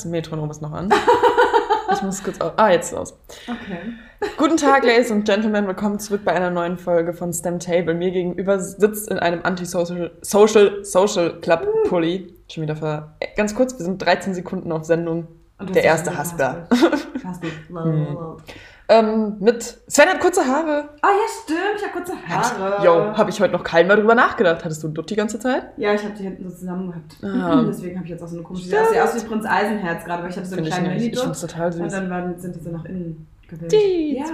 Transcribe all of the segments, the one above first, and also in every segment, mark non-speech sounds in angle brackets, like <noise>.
Das Metronom ist noch an. <laughs> Ich muss kurz aus. Ah, jetzt ist es aus. Okay. Guten Tag, Ladies und Gentlemen. Willkommen zurück bei einer neuen Folge von STEM Table. Mir gegenüber sitzt in einem Anti-Social Social, Social Club Pulli. Schon wieder ver. Ganz kurz, wir sind 13 Sekunden auf Sendung. Und Der erste dich Hasper. gehaspelt. <laughs> Hm. Ähm, mit. Sven hat kurze Haare. Ah ja, stimmt. Ich habe kurze Haare. Jo, habe ich heute noch kein Mal drüber nachgedacht. Hattest du dort die ganze Zeit? Ja, ich habe die hinten so zusammen gehabt. Ah. <clears throat> Deswegen habe ich jetzt auch so eine komische. Stimmt. Das sieht aus wie Prinz Eisenherz gerade, weil ich hatte so ich kleinen nicht. Ich finde total Und süß. dann waren, sind die so nach innen. Dies. Ja,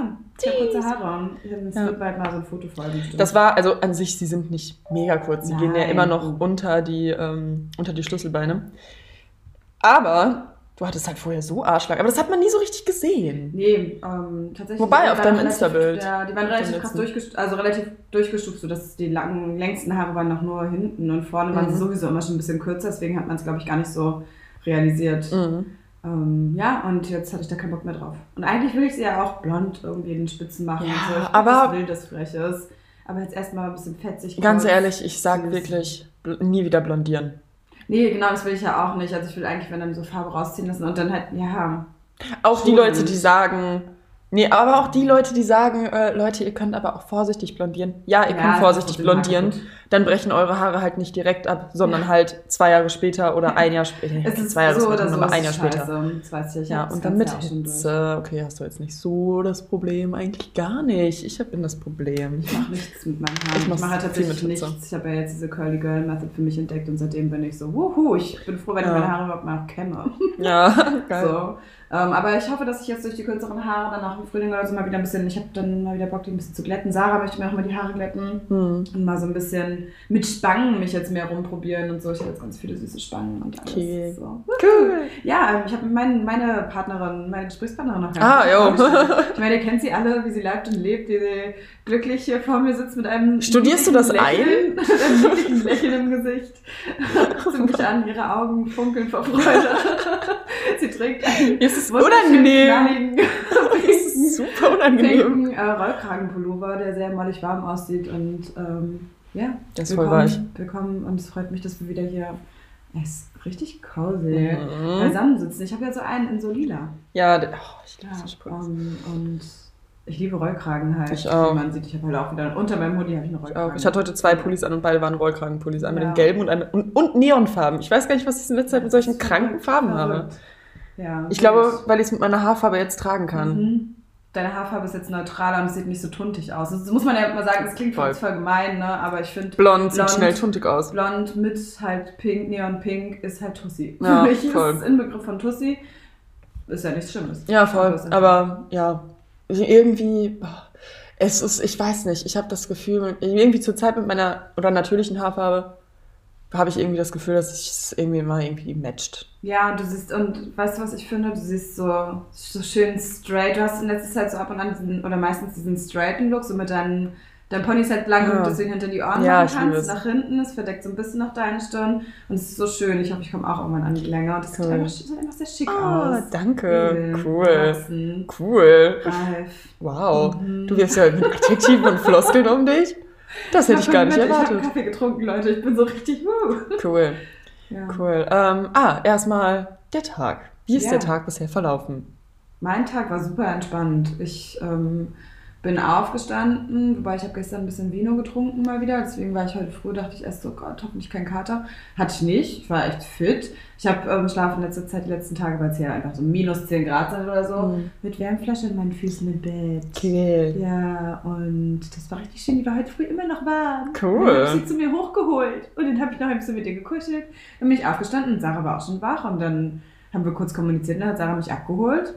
ich habe kurze. Haare. Und es Ja. wird bald mal so ein Foto folgen. Das war, also an sich, sie sind nicht mega kurz. Sie gehen ja Nein. immer noch unter die, ähm, unter die Schlüsselbeine. Aber du hattest halt vorher so Arschlag. Aber das hat man nie so richtig gesehen. Nee, ähm, tatsächlich. Wobei, auf deinem Insta-Bild. Ja, die waren relativ krass durchgestuft, also relativ durchgestuft, so dass die langen, längsten Haare waren noch nur hinten und vorne waren sie Mhm. sowieso immer schon ein bisschen kürzer, deswegen hat man es, glaube ich, gar nicht so realisiert. Mhm. Ähm, ja, und jetzt hatte ich da keinen Bock mehr drauf. Und eigentlich will ich sie ja auch blond irgendwie in den Spitzen machen. Ja, und so. Ich aber- Was Wildes, Freches. Aber jetzt erstmal ein bisschen fetzig. Ganz kurz. ehrlich, ich sag wirklich, nie wieder blondieren. Nee, genau, das will ich ja auch nicht. Also ich will eigentlich, wenn dann so Farbe rausziehen lassen und dann halt, ja. Auch die. Leute, die sagen, nee, aber auch die Leute, die sagen, äh, Leute, ihr könnt aber auch vorsichtig blondieren. Ja, ihr Ja, könnt vorsichtig blondieren. Dann brechen eure Haare halt nicht direkt ab, sondern halt zwei Jahre später oder ein Jahr später. <laughs> Es ist zwei Jahre so später, oder so, aber ein Jahr später. Das weiß ich. Ja, und dann mit. Hitze. Okay, hast du jetzt nicht so das Problem. Eigentlich gar nicht. Ich bin das Problem. Ich mache nichts mit meinen Haaren. Ich Ich, mache halt tatsächlich nichts. Ich habe ja jetzt diese Curly Girl Method für mich entdeckt und seitdem bin ich so, wuhu, ich bin froh, wenn ich Ja. meine Haare überhaupt mal kämme. Ja, <laughs> geil. So. Ähm, aber ich hoffe, dass ich jetzt durch die kürzeren Haare dann auch im Frühling oder so mal wieder ein bisschen, ich habe dann mal wieder Bock, die ein bisschen zu glätten. Sarah möchte mir auch mal die Haare glätten Hm. und mal so ein bisschen mit Spangen mich jetzt mehr rumprobieren und so. Ich habe jetzt ganz viele süße Spangen und alles. Okay. So. Cool. Ja, ich habe mein, meine Partnerin, meine Gesprächspartnerin noch Ah, jo. vorgestellt. Ich meine, ihr kennt sie alle, wie sie lebt und lebt, wie sie glücklich hier vor mir sitzt mit einem Studierst du das Lächeln, <laughs> mit einem niedlichen Lächeln im Gesicht. <laughs> Sie mich an, ihre Augen funkeln vor Freude. <laughs> sie trägt einen ist es unangenehm. Das ist super unangenehm. pinken äh, Rollkragenpullover, der sehr mollig warm aussieht und ähm, ja, Das ist voll willkommen, weich. willkommen und es freut mich, dass wir wieder hier es ist richtig cozy Mhm. beisammen sitzen. Ich habe ja so einen in so lila. Ja, der- oh, ich liebe Ja, so Sprüche. um, und ich liebe Rollkragen halt. Ich auch. Wie man sieht, ich habe halt auch wieder unter meinem Hoodie habe ich einen Ich, Rollkragen. auch. ich hatte heute zwei Pullis an und beide waren Rollkragenpullis. Einmal Ja. den gelben und, einen, und, und Neonfarben. Ich weiß gar nicht, was ich in letzter Zeit mit solchen kranken Farben habe. Ja, Ich glaube, weil ich es mit meiner Haarfarbe jetzt tragen kann. Mhm. Deine Haarfarbe ist jetzt neutraler und es sieht nicht so tuntig aus. Das muss man ja immer sagen, das klingt Voll. voll, gemein, ne? aber ich finde, Blond sieht Blond. schnell tuntig aus. blond mit halt pink, neon-pink ist halt Tussi. Ja, <laughs> Für mich voll. ist Inbegriff von Tussi, ist ja nichts Schlimmes. Ja, voll. Aber ja, irgendwie, es ist, ich weiß nicht, ich habe das Gefühl, irgendwie zur Zeit mit meiner oder natürlichen Haarfarbe habe ich irgendwie das Gefühl, dass es irgendwie immer irgendwie matcht. Ja, du siehst, und weißt du, was ich finde? Du siehst so, so schön straight. Du hast in letzter Zeit so ab und an diesen, oder meistens diesen straighten Look, so mit deinen, dein Pony ist halt lang Ja. und deswegen hinter die Ohren Ja, machen ich kannst, nach hinten, es verdeckt so ein bisschen noch deine Stirn und es ist so schön. Ich hoffe, ich komme auch irgendwann an die Länge und sieht Cool. einfach, sieht einfach sehr schick Ah, aus. danke. Cool. Cool. Wow. Mhm. Du wirst ja mit Adjektiven und Floskeln um dich. Das hätte ich gar nicht Moment, Ich erwartet. habe Kaffee getrunken, Leute. Ich bin so richtig, wuh. Cool, Ja. cool. Ähm, ah, erstmal der Tag. Wie ist Ja. der Tag bisher verlaufen? Mein Tag war super entspannt. Ich ähm, bin aufgestanden, wobei ich habe gestern ein bisschen Vino getrunken mal wieder. Deswegen war ich heute früh, dachte ich erst so, Gott, hoffentlich kein Kater. Hatte ich nicht. Ich war echt fit. Ich habe ähm, schlafen in letzter Zeit, die letzten Tage, weil es hier einfach so minus 10 Grad sind oder so, Mhm. mit Wärmflasche in meinen Füßen im Bett. Cool. Ja, und das war richtig schön. Die war heute früh immer noch warm. Cool. Dann habe ich sie zu mir hochgeholt. Und dann habe ich noch ein bisschen mit ihr gekuschelt. Dann bin ich aufgestanden und Sarah war auch schon wach. Und dann haben wir kurz kommuniziert. Dann hat Sarah mich abgeholt.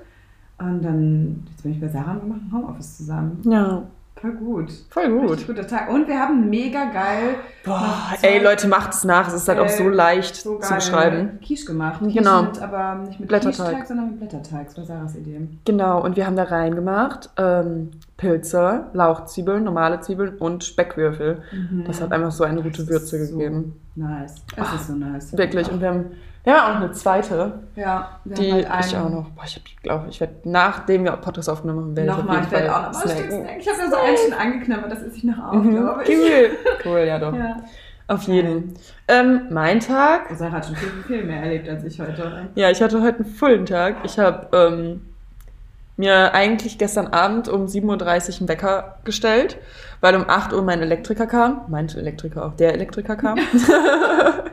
Und dann, jetzt bin ich bei Sarah und wir machen Homeoffice zusammen. Ja, Voll gut. voll gut. Richtig guter Tag. Und wir haben mega geil Boah, ey Leute, macht es nach. Es ist halt auch so Äh, leicht so zu geile beschreiben. Quiche gemacht. Genau. Quiche mit, aber nicht mit Blätterteig. Sondern mit Blätterteig. Das war Sarahs Idee. Genau, und wir haben da reingemacht ähm, Pilze, Lauchzwiebeln, normale Zwiebeln und Speckwürfel. Das hat einfach so eine gute Würze so gegeben. Nice. Es ist so nice. Wirklich. Und wir haben, ja, auch eine zweite, Ja, wir die haben halt ich auch noch, boah, ich glaube, ich werde, nachdem wir Podcast aufgenommen haben, werde ich auf Nochmal, jeden Fall auch noch mal snacken. snacken. Ich habe ja so einen schon angeknabbert, das esse ich noch auf, Mhm, glaube ich. Cool. <laughs> cool, ja doch. Ja. Auf jeden. Ähm, mein Tag. Sarah hat schon viel, viel mehr erlebt als ich heute. Ja, ich hatte heute einen vollen Tag. Ich habe ähm, mir eigentlich gestern Abend um 7.30 Uhr einen Wecker gestellt, weil um 8 Uhr mein Elektriker kam. Mein Elektriker auch, der Elektriker kam. <laughs> <laughs>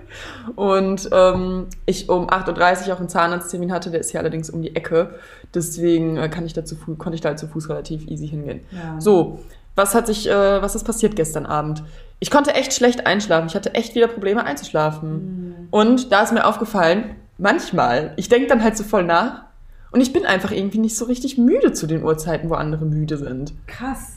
und ähm, ich um 8.30 Uhr auch einen Zahnarzttermin hatte, der ist hier allerdings um die Ecke. Deswegen äh, kann ich dazu, konnte ich da zu Fuß relativ easy hingehen. Ja. So, was hat sich, äh, was ist passiert gestern Abend? Ich konnte echt schlecht einschlafen. Ich hatte echt wieder Probleme einzuschlafen. Und da ist mir aufgefallen, manchmal, ich denke dann halt so voll nach und ich bin einfach irgendwie nicht so richtig müde zu den Uhrzeiten, wo andere müde sind. Krass.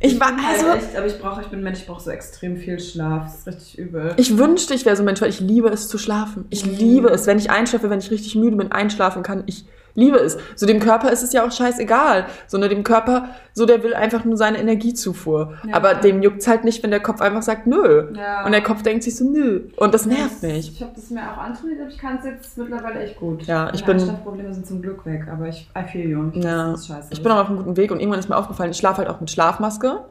Ich war bin halt also, echt, aber ich brauche, ich bin Mensch, ich brauche so extrem viel Schlaf. Das ist richtig übel. ich wünschte, ich wäre so ein Mensch, weil ich liebe es zu schlafen. Ich Mhm. liebe es, wenn ich einschlafe, wenn ich richtig müde bin, einschlafen kann. Ich liebe es. So dem Körper ist es ja auch scheißegal. Sondern dem Körper, so der will einfach nur seine Energiezufuhr. Ja. Aber dem juckt's halt nicht, wenn der Kopf einfach sagt, nö. Ja. Und der Kopf denkt sich so, nö. Und das nervt mich. Ich habe das mir auch antrainiert, aber ich kann es jetzt mittlerweile echt gut. Ja, ich Meine bin- Einschlafprobleme sind zum Glück weg, aber ich I feel you. Ich Ja. ist. Ich bin auch auf einem guten Weg und irgendwann ist mir aufgefallen, ich schlafe halt auch mit Schlafmaske,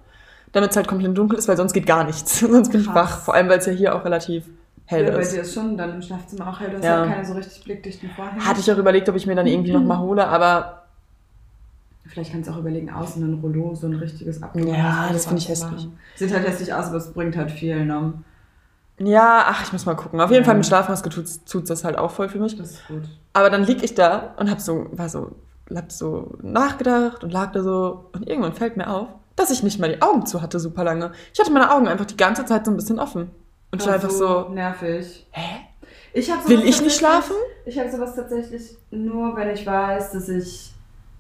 damit es halt komplett dunkel ist, weil sonst geht gar nichts. <laughs> sonst bin ich Krass. wach. Vor allem, weil es ja hier auch relativ hell ja, bei ist. dir ist schon dann im Schlafzimmer auch hell. Du hast Ja. halt keine so richtig blickdichten Vorhänge. Hatte ich auch überlegt, ob ich mir dann irgendwie Mhm. nochmal hole, aber Vielleicht kannst du auch überlegen, außen ein Rollo, so ein richtiges Abgeben. Ja, das finde ich hässlich. Sieht halt hässlich aus, aber es bringt halt viel. Ne? ja, ach, ich muss mal gucken. Auf jeden Ja. Fall mit Schlafmaske tut's, tut's das halt auch voll für mich. Das ist gut. Aber dann lieg ich da und hab so, war so, hab so nachgedacht und lag da so und irgendwann fällt mir auf, dass ich nicht mal die Augen zu hatte super lange. Ich hatte meine Augen einfach die ganze Zeit so ein bisschen offen. Und ich war einfach so, Nervig. hä? Ich Will ich nicht schlafen? Ich habe sowas tatsächlich nur, wenn ich weiß, dass ich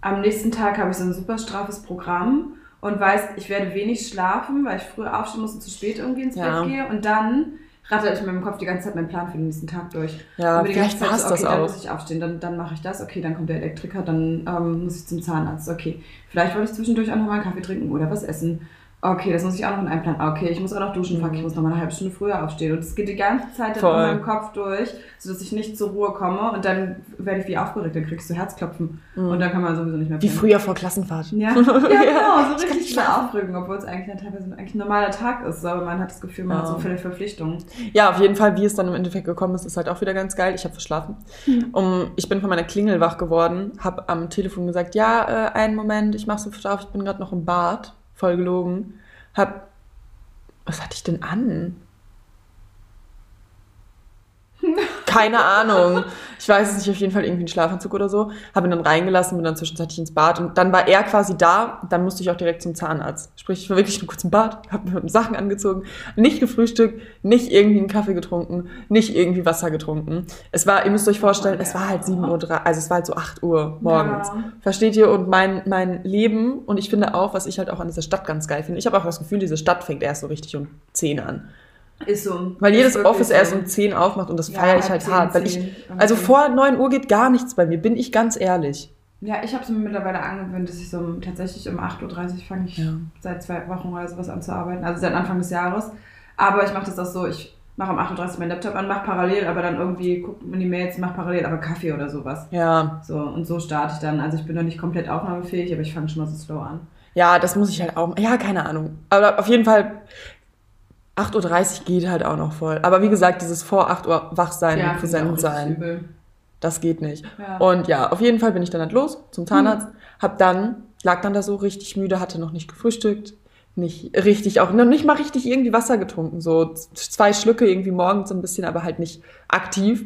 am nächsten Tag habe ich so ein super straffes Programm und weiß, ich werde wenig schlafen, weil ich früher aufstehen muss und zu spät irgendwie ins Ja. Bett gehe. Und dann rattert ich in meinem Kopf die ganze Zeit meinen Plan für den nächsten Tag durch. Ja, Und vielleicht war's so, das okay, dann auch. muss ich aufstehen, dann, dann mache ich das, okay, dann kommt der Elektriker, dann ähm, muss ich zum Zahnarzt, okay. Vielleicht wollte ich zwischendurch auch noch mal einen Kaffee trinken oder was essen. Okay, das muss ich auch noch in einen Plan. Okay, ich muss auch noch duschen, fuck, ich muss noch mal eine halbe Stunde früher aufstehen. Und es geht die ganze Zeit dann Voll. in meinem Kopf durch, sodass ich nicht zur Ruhe komme und dann werde ich wie aufgeregt, dann kriegst du Herzklopfen und dann kann man sowieso nicht mehr Mhm. Wie früher vor Klassenfahrt. Ja, <laughs> ja, genau, so Ich richtig diese schlafen. Aufregung, obwohl es eigentlich ja teilweise eigentlich ein normaler Tag ist, aber man hat das Gefühl, man Ja. hat so viele Verpflichtungen. Ja, auf jeden Fall, wie es dann im Endeffekt gekommen ist, ist halt auch wieder ganz geil. Ich habe verschlafen. Um, ich bin von meiner Klingel wach geworden, habe am Telefon gesagt, ja, äh, einen Moment, ich mache sofort auf, ich bin gerade noch im Bad, voll gelogen. Hab, was hatte ich denn an? Keine Ahnung. Ich weiß es nicht, auf jeden Fall irgendwie einen Schlafanzug oder so. Habe ihn dann reingelassen, bin dann zwischenzeitlich ins Bad und dann war er quasi da. Dann musste ich auch direkt zum Zahnarzt. Sprich, ich war wirklich nur kurz im Bad, habe mir <laughs> Sachen angezogen, nicht gefrühstückt, nicht irgendwie einen Kaffee getrunken, nicht irgendwie Wasser getrunken. Es war, ihr müsst euch vorstellen, es war halt 7 Uhr, also es war halt so 8 Uhr morgens. Ja. Versteht ihr? Und mein, mein Leben, und ich finde auch, was ich halt auch an dieser Stadt ganz geil finde, ich habe auch das Gefühl, diese Stadt fängt erst so richtig um 10 an. Ist so. Weil Ist jedes Office so. erst um 10 aufmacht und das Ja, feiere ich halt 10, hart. Weil ich, 10, also vor 9 Uhr geht gar nichts bei mir, bin ich ganz ehrlich. Ja, ich habe es mir mittlerweile angewöhnt, dass ich so tatsächlich um 8.30 Uhr fange ich Ja. seit zwei Wochen oder sowas an zu arbeiten. Also seit Anfang des Jahres. Aber ich mache das auch so, ich mache um 8.30 Uhr meinen Laptop an, mache parallel, aber dann irgendwie gucke in die Mails, mache parallel, aber Kaffee oder sowas. Ja, So, und so starte ich dann. Also ich bin noch nicht komplett aufnahmefähig, aber ich fange schon mal so slow an. ja, das muss ich halt auch. Ja, keine Ahnung. Aber auf jeden Fall, 8.30 Uhr geht halt auch noch voll. Aber wie gesagt, dieses vor 8 Uhr wach sein und präsent sein, übel. das geht nicht. Ja. Und ja, auf jeden Fall bin ich dann halt los zum Zahnarzt, hab dann, lag dann da so richtig müde, hatte noch nicht gefrühstückt, nicht richtig, auch noch nicht mal richtig irgendwie Wasser getrunken, so zwei Schlücke irgendwie morgens so ein bisschen, aber halt nicht aktiv.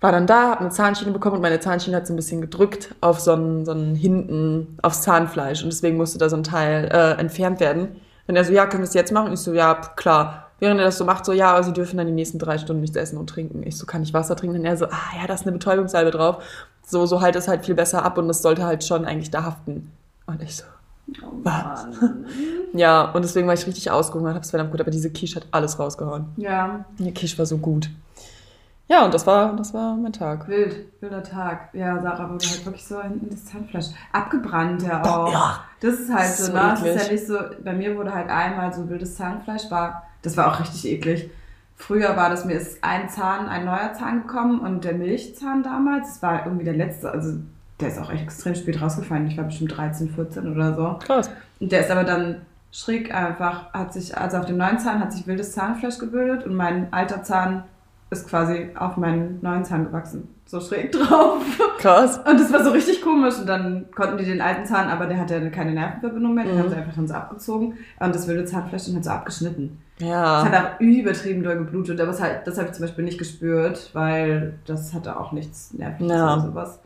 War dann da, hab eine Zahnschiene bekommen und meine Zahnschiene hat so ein bisschen gedrückt auf so einen, so einen hinten, aufs Zahnfleisch und deswegen musste da so ein Teil äh, entfernt werden. Dann er so, ja, können wir es jetzt machen? Ich so, ja, klar. Während er das so macht, so, ja, aber sie dürfen dann die nächsten drei Stunden nichts essen und trinken. Ich so, kann ich Wasser trinken? Und er so, ah, ja, da ist eine Betäubungssalbe drauf. So, so halt es halt viel besser ab und es sollte halt schon eigentlich da haften. Und ich so, Oh Was? <laughs> Ja, und deswegen war ich richtig ausgehungert, hab's verdammt gut, aber diese Quiche hat alles rausgehauen. Ja, Die Quiche war so gut. Ja, und das war, das war mein Tag. wild, wilder Tag. Ja, Sarah wurde halt wirklich so in, in das Zahnfleisch abgebrannt, ja auch. Ja. Das ist halt so, So ne? Das ist ja nicht so, bei mir wurde halt einmal so wildes Zahnfleisch, war, das war auch richtig eklig. Früher war das, mir ist ein Zahn, ein neuer Zahn gekommen und der Milchzahn damals, das war irgendwie der letzte, also der ist auch echt extrem spät rausgefallen. Ich war bestimmt 13, 14 oder so. Krass. Und der ist aber dann schräg einfach, hat sich, also auf dem neuen Zahn hat sich wildes Zahnfleisch gebildet und mein alter Zahn ist quasi auf meinen neuen Zahn gewachsen. So schräg <laughs> drauf. Krass. Und das war so richtig komisch. Und dann konnten die den alten Zahn, aber der hatte keine Nervenverbindung mehr, den Mhm. haben sie einfach dann so abgezogen. Und das wilde Zahnfleisch dann halt so abgeschnitten. Es Ja. hat auch übertrieben doll geblutet, aber es halt, das habe ich zum Beispiel nicht gespürt, weil das hatte auch nichts Nerviges Ja. oder sowas.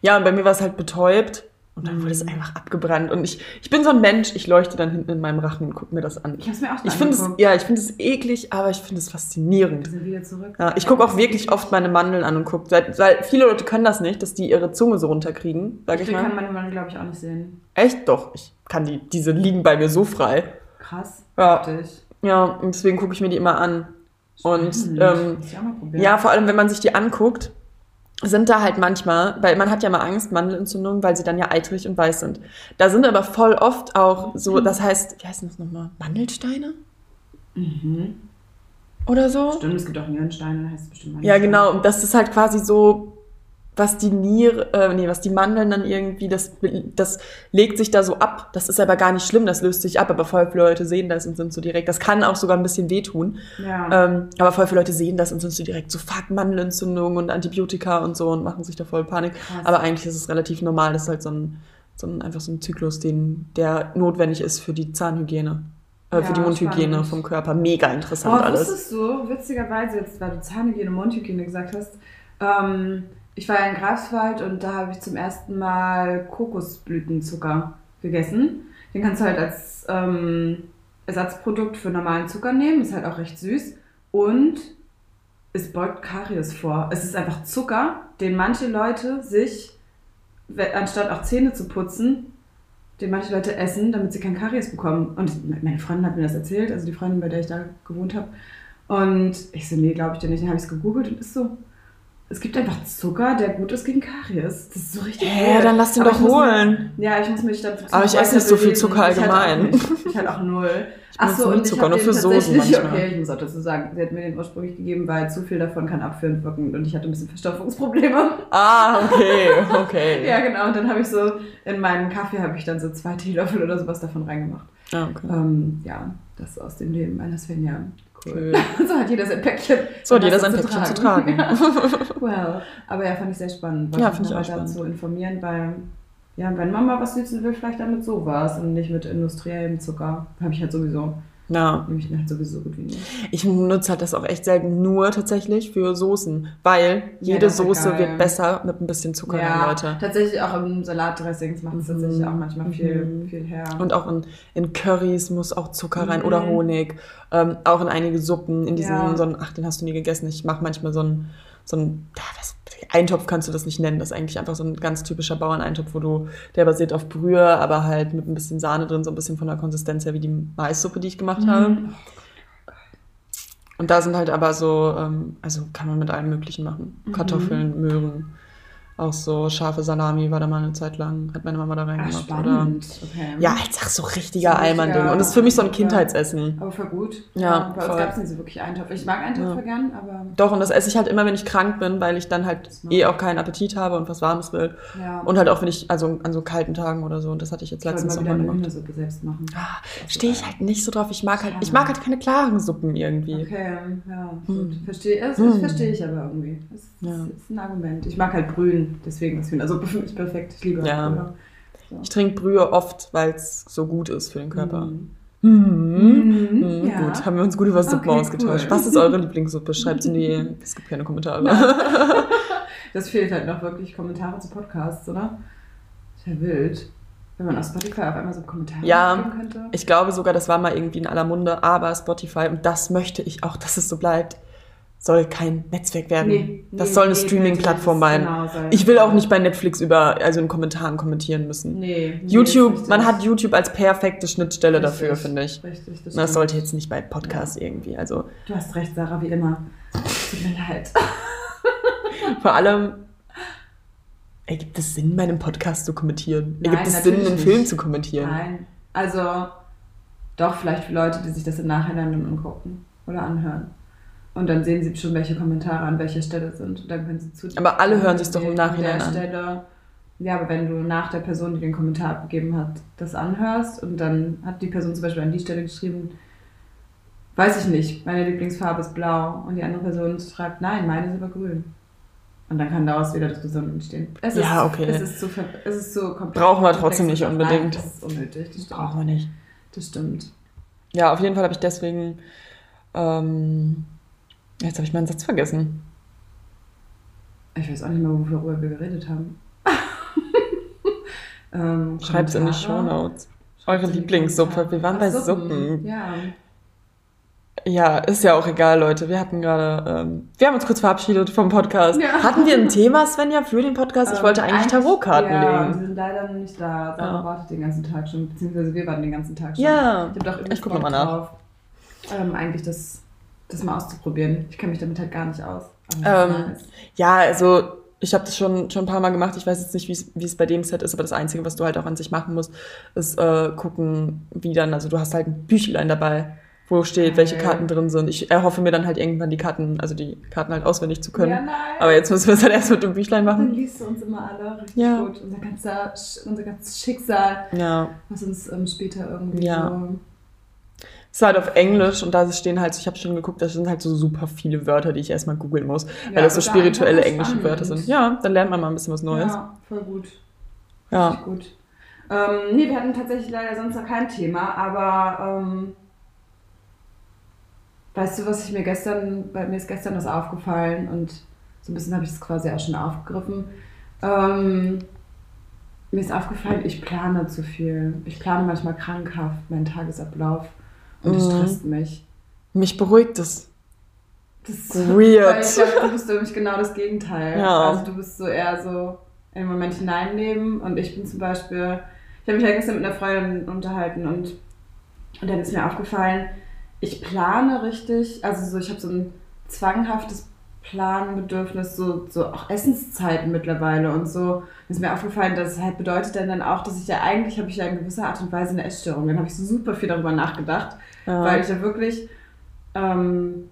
Ja, und bei mir war es halt betäubt und dann wurde es Mhm. einfach abgebrannt. Und ich, ich bin so ein Mensch, ich leuchte dann hinten in meinem Rachen und gucke mir das an. Ich habe es mir auch Ich finde es, angeguckt. ja, ich finde es eklig, aber ich finde es Wir faszinierend. sind wieder zurück. Ja, ich gucke auch wirklich oft meine Mandeln an und gucke, weil, viele Leute können das nicht, dass die ihre Zunge so runterkriegen, sag ich Ich kann mal. meine Mann, glaube ich, auch nicht sehen. Echt? Doch, ich kann die, diese liegen bei mir so frei. Krass. Ja. Ja, deswegen gucke ich mir die immer an. Und ähm, ich ja, vor allem, wenn man sich die anguckt, sind da halt manchmal, weil man hat ja mal Angst, Mandelentzündungen, weil sie dann ja eitrig und weiß sind. Da sind aber voll oft auch so, das heißt, wie heißt das nochmal? Mandelsteine? Mhm. Oder so? Stimmt, es gibt auch Nierensteine, heißt es bestimmt Ja, genau. Und das ist halt quasi so, was die Niere, äh, nee, was die Mandeln dann irgendwie, das, das legt sich da so ab. Das ist aber gar nicht schlimm, das löst sich ab, aber voll viele Leute sehen das und sind so direkt. Das kann auch sogar ein bisschen wehtun. Ja. Ähm, aber voll viele Leute sehen das und sind so direkt so, fuck, Mandelentzündung und Antibiotika und so und machen sich da voll Panik. Krass. Aber eigentlich ist es relativ normal. Das ist halt so ein, so ein einfach so ein Zyklus, den, der notwendig ist für die Zahnhygiene. Äh, für Ja, die Mundhygiene spannend. vom Körper. Mega interessant Boah, alles. wusstest du, witzigerweise, jetzt weil du Zahnhygiene, Mundhygiene gesagt hast, ähm, ich war in Greifswald und da habe ich zum ersten Mal Kokosblütenzucker gegessen. Den kannst du halt als ähm, Ersatzprodukt für normalen Zucker nehmen, ist halt auch recht süß und es beugt Karies vor. Es ist einfach Zucker, den manche Leute sich, anstatt auch Zähne zu putzen, den manche Leute essen, damit sie kein Karies bekommen. Und meine Freundin hat mir das erzählt, also die Freundin, bei der ich da gewohnt habe. Und ich so, nee, glaube ich dir nicht. Dann habe ich es gegoogelt und ist so, es gibt einfach Zucker, der gut ist gegen Karies. Das ist so richtig Hä, weird. dann lass den Aber doch ich holen. Ja, ich muss mich dazu Aber ich esse nicht so viel Zucker allgemein. Ich halt auch, ich halt auch null. benutze nie und Zucker, hab nur für Soßen <laughs> manchmal. Okay, ich muss auch dazu sagen, sie hat mir den ursprünglich gegeben, weil zu viel davon kann abführend wirken und ich hatte ein bisschen Verstopfungsprobleme. Ah, okay, okay. <laughs> Ja, genau. Und dann habe ich so in meinen Kaffee habe ich dann so zwei Teelöffel oder sowas davon reingemacht. Ah, okay. Ähm, ja, das aus dem Leben einer Svenja. Cool. <laughs> So hat jeder sein Päckchen. So hat jeder sein Päckchen zu tragen. <laughs> Ja. <laughs> Well, aber ja, fand ich sehr spannend. Ja, mich finde ich auch spannend. zu informieren, weil ja, wenn Mama was nützen will, vielleicht damit sowas und nicht mit industriellem Zucker. Habe ich halt sowieso. Ja. Nehme ich halt sowieso gut wie nicht. Ich nutze halt das auch echt selten nur tatsächlich für Soßen, weil jede Soße wird besser mit ein bisschen Zucker ja, rein, Leute. tatsächlich auch im Salatdressings macht es Mhm. tatsächlich auch manchmal viel, Mhm. viel her. Und auch in, in Currys muss auch Zucker rein Mhm. oder Honig. Ähm, auch in einige Suppen, in diesen, Ja. so einen, ach, den hast du nie gegessen. Ich mache manchmal so einen, so einen, was, Eintopf kannst du das nicht nennen. Das ist eigentlich einfach so ein ganz typischer Bauerneintopf, wo du, der basiert auf Brühe, aber halt mit ein bisschen Sahne drin, so ein bisschen von der Konsistenz her wie die Maissuppe, die ich gemacht habe. Mhm. Und da sind halt aber so, ähm, also kann man mit allem Möglichen machen. Mhm. Kartoffeln, Möhren, auch so scharfe Salami war da mal eine Zeit lang, hat meine Mama da Ach, reingemacht. Oder, spannend. Okay. ja, als ach, so richtiger So Almanding. Und das ist für mich so ein ja. Kindheitsessen. Aber voll gut. Ja, bei uns voll. gab es nicht so wirklich Eintopf. Ich mag Eintopf Ja. gern, aber Doch, und das esse ich halt immer, wenn ich krank bin, weil ich dann halt eh ich. auch keinen Appetit habe und was Warmes will. ja. Und halt auch, wenn ich, also an so kalten Tagen oder so, und das hatte ich jetzt ich letztens mal auch wieder mal eine gemacht. Hühnersuppe selbst machen. Ah, Stehe ich halt nicht so drauf. Ich mag halt, ich mag halt keine klaren Suppen irgendwie. Okay, ja, Hm. Verstehe, das, Hm. verstehe ich aber irgendwie. Das ist, Ja. das ist ein Argument. Ich mag halt Deswegen ist Hühnersuppe <laughs> für mich perfekt. Ich liebe Ja. Brühe. Ich trinke Brühe oft, weil es so gut ist für den Körper. Mhm. Mhm. Mhm, ja. Gut, haben wir uns gut über Suppen Okay, ausgetauscht. cool. Was ist eure <laughs> Lieblingssuppe? Schreibt in die. <laughs> Es gibt keine Kommentare. Das fehlt halt noch wirklich Kommentare zu Podcasts, oder? Ist ja wild. Wenn man auf Spotify auf einmal so Kommentare Ja. könnte. Ich glaube sogar, das war mal irgendwie in aller Munde, aber Spotify, und das möchte ich auch, dass es so bleibt, soll kein Netzwerk werden. Nee, das nee, soll eine nee, Streaming-Plattform sein. genau, soll- Ich will auch nicht bei Netflix über, also in Kommentaren kommentieren müssen. Nee. YouTube, man hat YouTube als perfekte Schnittstelle Richtig, dafür, finde ich. Richtig, das, Das sollte jetzt nicht bei Podcasts irgendwie. Also Du hast recht, Sarah, wie immer. Tut mir leid. <laughs> vor allem, ergibt es Sinn, bei einem Podcast zu kommentieren? Nein, ergibt es Sinn, einen Film nicht. zu kommentieren? Nein. Also, doch, vielleicht für Leute, die sich das im Nachhinein dann angucken oder anhören. Und dann sehen sie schon, welche Kommentare an welcher Stelle sind. Und dann können sie zu Aber alle hören sich's doch im Nachhinein der an. Stelle Ja, aber wenn du nach der Person, die den Kommentar abgegeben hat, das anhörst und dann hat die Person zum Beispiel an die Stelle geschrieben, weiß ich nicht, meine Lieblingsfarbe ist blau und die andere Person schreibt, nein, meine ist aber grün. Und dann kann daraus wieder Diskussion entstehen. Es Ja, ist, okay. Es ist so, es ist so komplex. Brauchen wir trotzdem nicht unbedingt. Nein, das ist unnötig. Das. Brauchen wir nicht. Das stimmt. Ja, auf jeden Fall habe ich deswegen. Ähm, jetzt habe ich meinen Satz vergessen. Ich weiß auch nicht mehr, worüber wir geredet haben. <laughs> ähm, Schreibt es in die Kommentare. Shownotes. Eure Lieblingssuppe. Wir waren Ach, bei Suppen. Ja. Ja, ist ja auch egal, Leute. Wir hatten gerade, ähm, wir haben uns kurz verabschiedet vom Podcast. Ja. Hatten wir ein Thema, Svenja, für den Podcast? Ich Ähm, wollte eigentlich Tarotkarten ja, legen. die sind leider noch nicht da. Sarah Ja. wartet den ganzen Tag schon, beziehungsweise wir warten den ganzen Tag schon. Ja. Ich habe doch Ich guck Bock noch mal nach. drauf, ähm, eigentlich das, das mal auszuprobieren. Ich kenne mich damit halt gar nicht aus. Ähm. Ja, also ich habe das schon, schon ein paar Mal gemacht. Ich weiß jetzt nicht, wie es- bei dem Set ist, aber das Einzige, was du halt auch an sich machen musst, ist äh, gucken, wie dann, also du hast halt ein Büchlein dabei, wo steht, welche Geil. Karten drin sind. Ich erhoffe mir dann halt irgendwann die Karten, also die Karten halt auswendig zu können. Ja, nein. aber jetzt müssen wir es halt erst mit dem Büchlein Dann machen. liest du uns immer alle richtig Ja. gut. Unser, ganzer, unser ganzes Schicksal, Ja. was uns ähm, später irgendwie Ja. so... Es ist halt auf Englisch und da stehen halt, ich habe schon geguckt, da sind halt so super viele Wörter, die ich erstmal googeln muss, weil Ja, das so spirituelle englische. Wörter sind. Ja, dann lernt man mal ein bisschen was Neues. Ja, voll gut. Ja. Richtig gut. Ähm, nee, wir hatten tatsächlich leider sonst noch kein Thema, aber ähm, weißt du, was ich mir gestern, bei mir ist gestern was aufgefallen und so ein bisschen habe ich es quasi auch schon aufgegriffen. Ähm, mir ist aufgefallen, ich plane zu viel. Ich plane manchmal krankhaft meinen Tagesablauf und das Mhm. stresst mich. Mich beruhigt es. Das ist Weird. Weil ich glaube, du bist nämlich genau das Gegenteil. Ja. Also du bist so eher so in den Moment hineinleben und ich bin zum Beispiel, ich habe mich ja gestern mit einer Freundin unterhalten und, und dann ist mir aufgefallen, ich plane richtig, also so ich habe so ein zwanghaftes Planbedürfnis, so, so auch Essenszeiten mittlerweile und so. Ist mir aufgefallen, dass es halt bedeutet dann, dann auch, dass ich ja eigentlich habe ich ja in gewisser Art und Weise eine Essstörung. Dann habe ich so super viel darüber nachgedacht, Ja. weil ich ja wirklich ähm,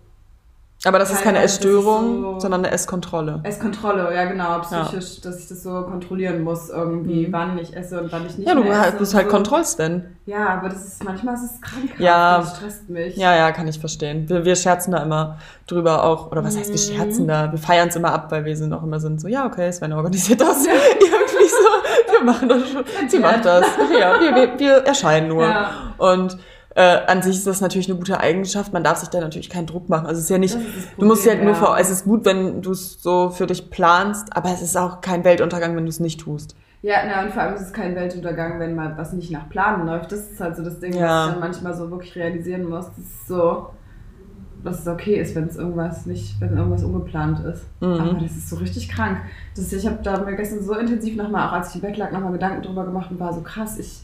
Aber das ist keine Essstörung, so- sondern eine Esskontrolle. Esskontrolle, ja genau, psychisch, dass ich das so kontrollieren muss irgendwie, Mhm. wann ich esse und wann ich nicht Ja, du mehr esse. bist und halt so. Kontrollsven. Ja, aber das ist manchmal ist es krankhaft, Ja. das stresst mich. Ja, ja, kann ich verstehen. Wir, wir scherzen da immer drüber auch, oder was heißt wir Mhm. scherzen da? Wir feiern es immer ab, weil wir sind auch immer sind so, ja, okay, Sven organisiert das. <laughs> Irgendwie so, wir machen das schon. Sie macht das. Ja, wir, wir, wir erscheinen nur. Ja. Und äh, an sich ist das natürlich eine gute Eigenschaft. Man darf sich da natürlich keinen Druck machen. Also es ist ja nicht, ist das du musst ja halt Problem, nur ja. vor, es ist gut, wenn du es so für dich planst, aber es ist auch kein Weltuntergang, wenn du es nicht tust. Ja, na, und vor allem ist es kein Weltuntergang, wenn mal was nicht nach Planen läuft. Das ist halt so das Ding, Ja. was ich dann manchmal so wirklich realisieren muss. Das ist so, dass es okay ist, wenn es irgendwas nicht, wenn irgendwas ungeplant ist. Mhm. Aber das ist so richtig krank. Das ich habe da mir gestern so intensiv nochmal, auch als ich im Bett lag, nochmal Gedanken drüber gemacht und war so krass, ich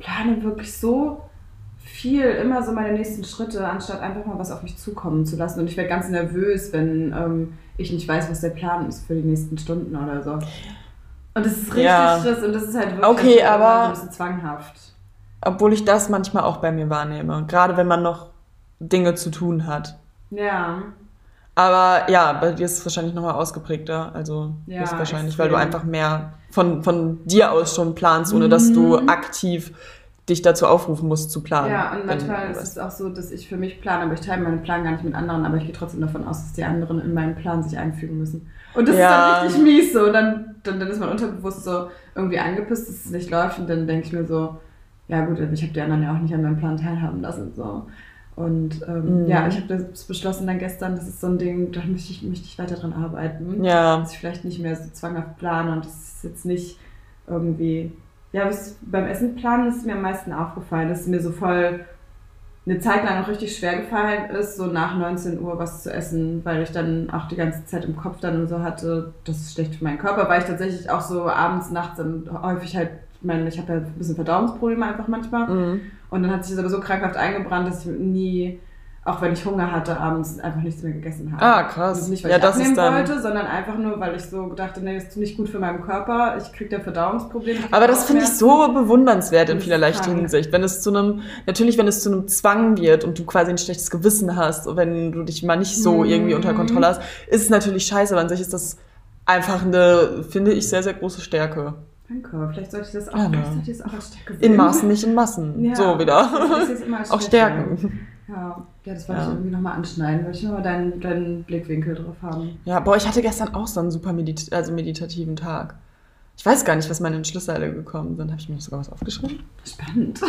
plane wirklich so viel, immer so meine nächsten Schritte, anstatt einfach mal was auf mich zukommen zu lassen. Und ich werde ganz nervös, wenn ähm, ich nicht weiß, was der Plan ist für die nächsten Stunden oder so. Und das ist richtig Ja. Stress und das ist halt wirklich Okay, aber- ein bisschen zwanghaft. Obwohl ich das manchmal auch bei mir wahrnehme. Gerade wenn man noch Dinge zu tun hat. Ja. Aber ja, bei dir ist es wahrscheinlich nochmal ausgeprägter. Also Ja, ist wahrscheinlich, extrem. weil du einfach mehr von, von dir aus schon planst, ohne dass du Mhm. aktiv dich dazu aufrufen musst zu planen. Ja, und manchmal ist es auch so, dass ich für mich plane, aber ich teile meinen Plan gar nicht mit anderen, aber ich gehe trotzdem davon aus, dass die anderen in meinen Plan sich einfügen müssen. Und das Ja. ist dann richtig mies so. Dann, dann, dann ist mein Unterbewusst so irgendwie angepisst, dass es nicht läuft. Und dann denke ich mir so, ja gut, ich habe die anderen ja auch nicht an meinem Plan teilhaben lassen. So. Und ähm, Mhm. ja, ich habe das beschlossen dann gestern, das ist so ein Ding, da möchte ich, möchte ich weiter dran arbeiten. Ja, Dass ich vielleicht nicht mehr so zwanghaft plane und das ist jetzt nicht irgendwie. Ja, beim Essen planen ist mir am meisten aufgefallen, dass es mir so voll eine Zeit lang auch richtig schwer gefallen ist, so nach 19 Uhr was zu essen, weil ich dann auch die ganze Zeit im Kopf dann so hatte, das ist schlecht für meinen Körper, weil ich tatsächlich auch so abends, nachts dann häufig halt, ich meine, ich habe ja ein bisschen Verdauungsprobleme einfach manchmal. mhm. Und dann hat sich das aber so krankhaft eingebrannt, dass ich nie, auch wenn ich Hunger hatte, abends einfach nichts mehr gegessen habe. Ah, krass. Also nicht, weil Ja, ich das ist abnehmen dann- wollte, sondern einfach nur, weil ich so dachte, nee, das ist nicht gut für meinen Körper. Ich kriege da Verdauungsprobleme. Aber das finde ich so bewundernswert in vielerlei. Hinsicht. Wenn es zu einem, natürlich, wenn es zu einem Zwang wird und du quasi ein schlechtes Gewissen hast, und wenn du dich mal nicht so Mhm. irgendwie unter Kontrolle hast, ist es natürlich scheiße, aber an sich ist das einfach eine, finde ich, sehr, sehr große Stärke. Danke, vielleicht sollte ich das auch, Ja, ne. ich das auch als Stärke sehen. In Maßen, nicht in Massen. Ja. So wieder. <laughs> Auch Schwäche. Stärken. Ja, ja das wollte Ja. ich irgendwie nochmal anschneiden, wollte ich nochmal deinen, deinen Blickwinkel drauf haben. Ja, boah, ich hatte gestern auch so einen super medit also meditativen Tag. Ich weiß gar nicht, was meine Entschlüsse alle gekommen sind. Habe ich mir sogar was aufgeschrieben? Spannend.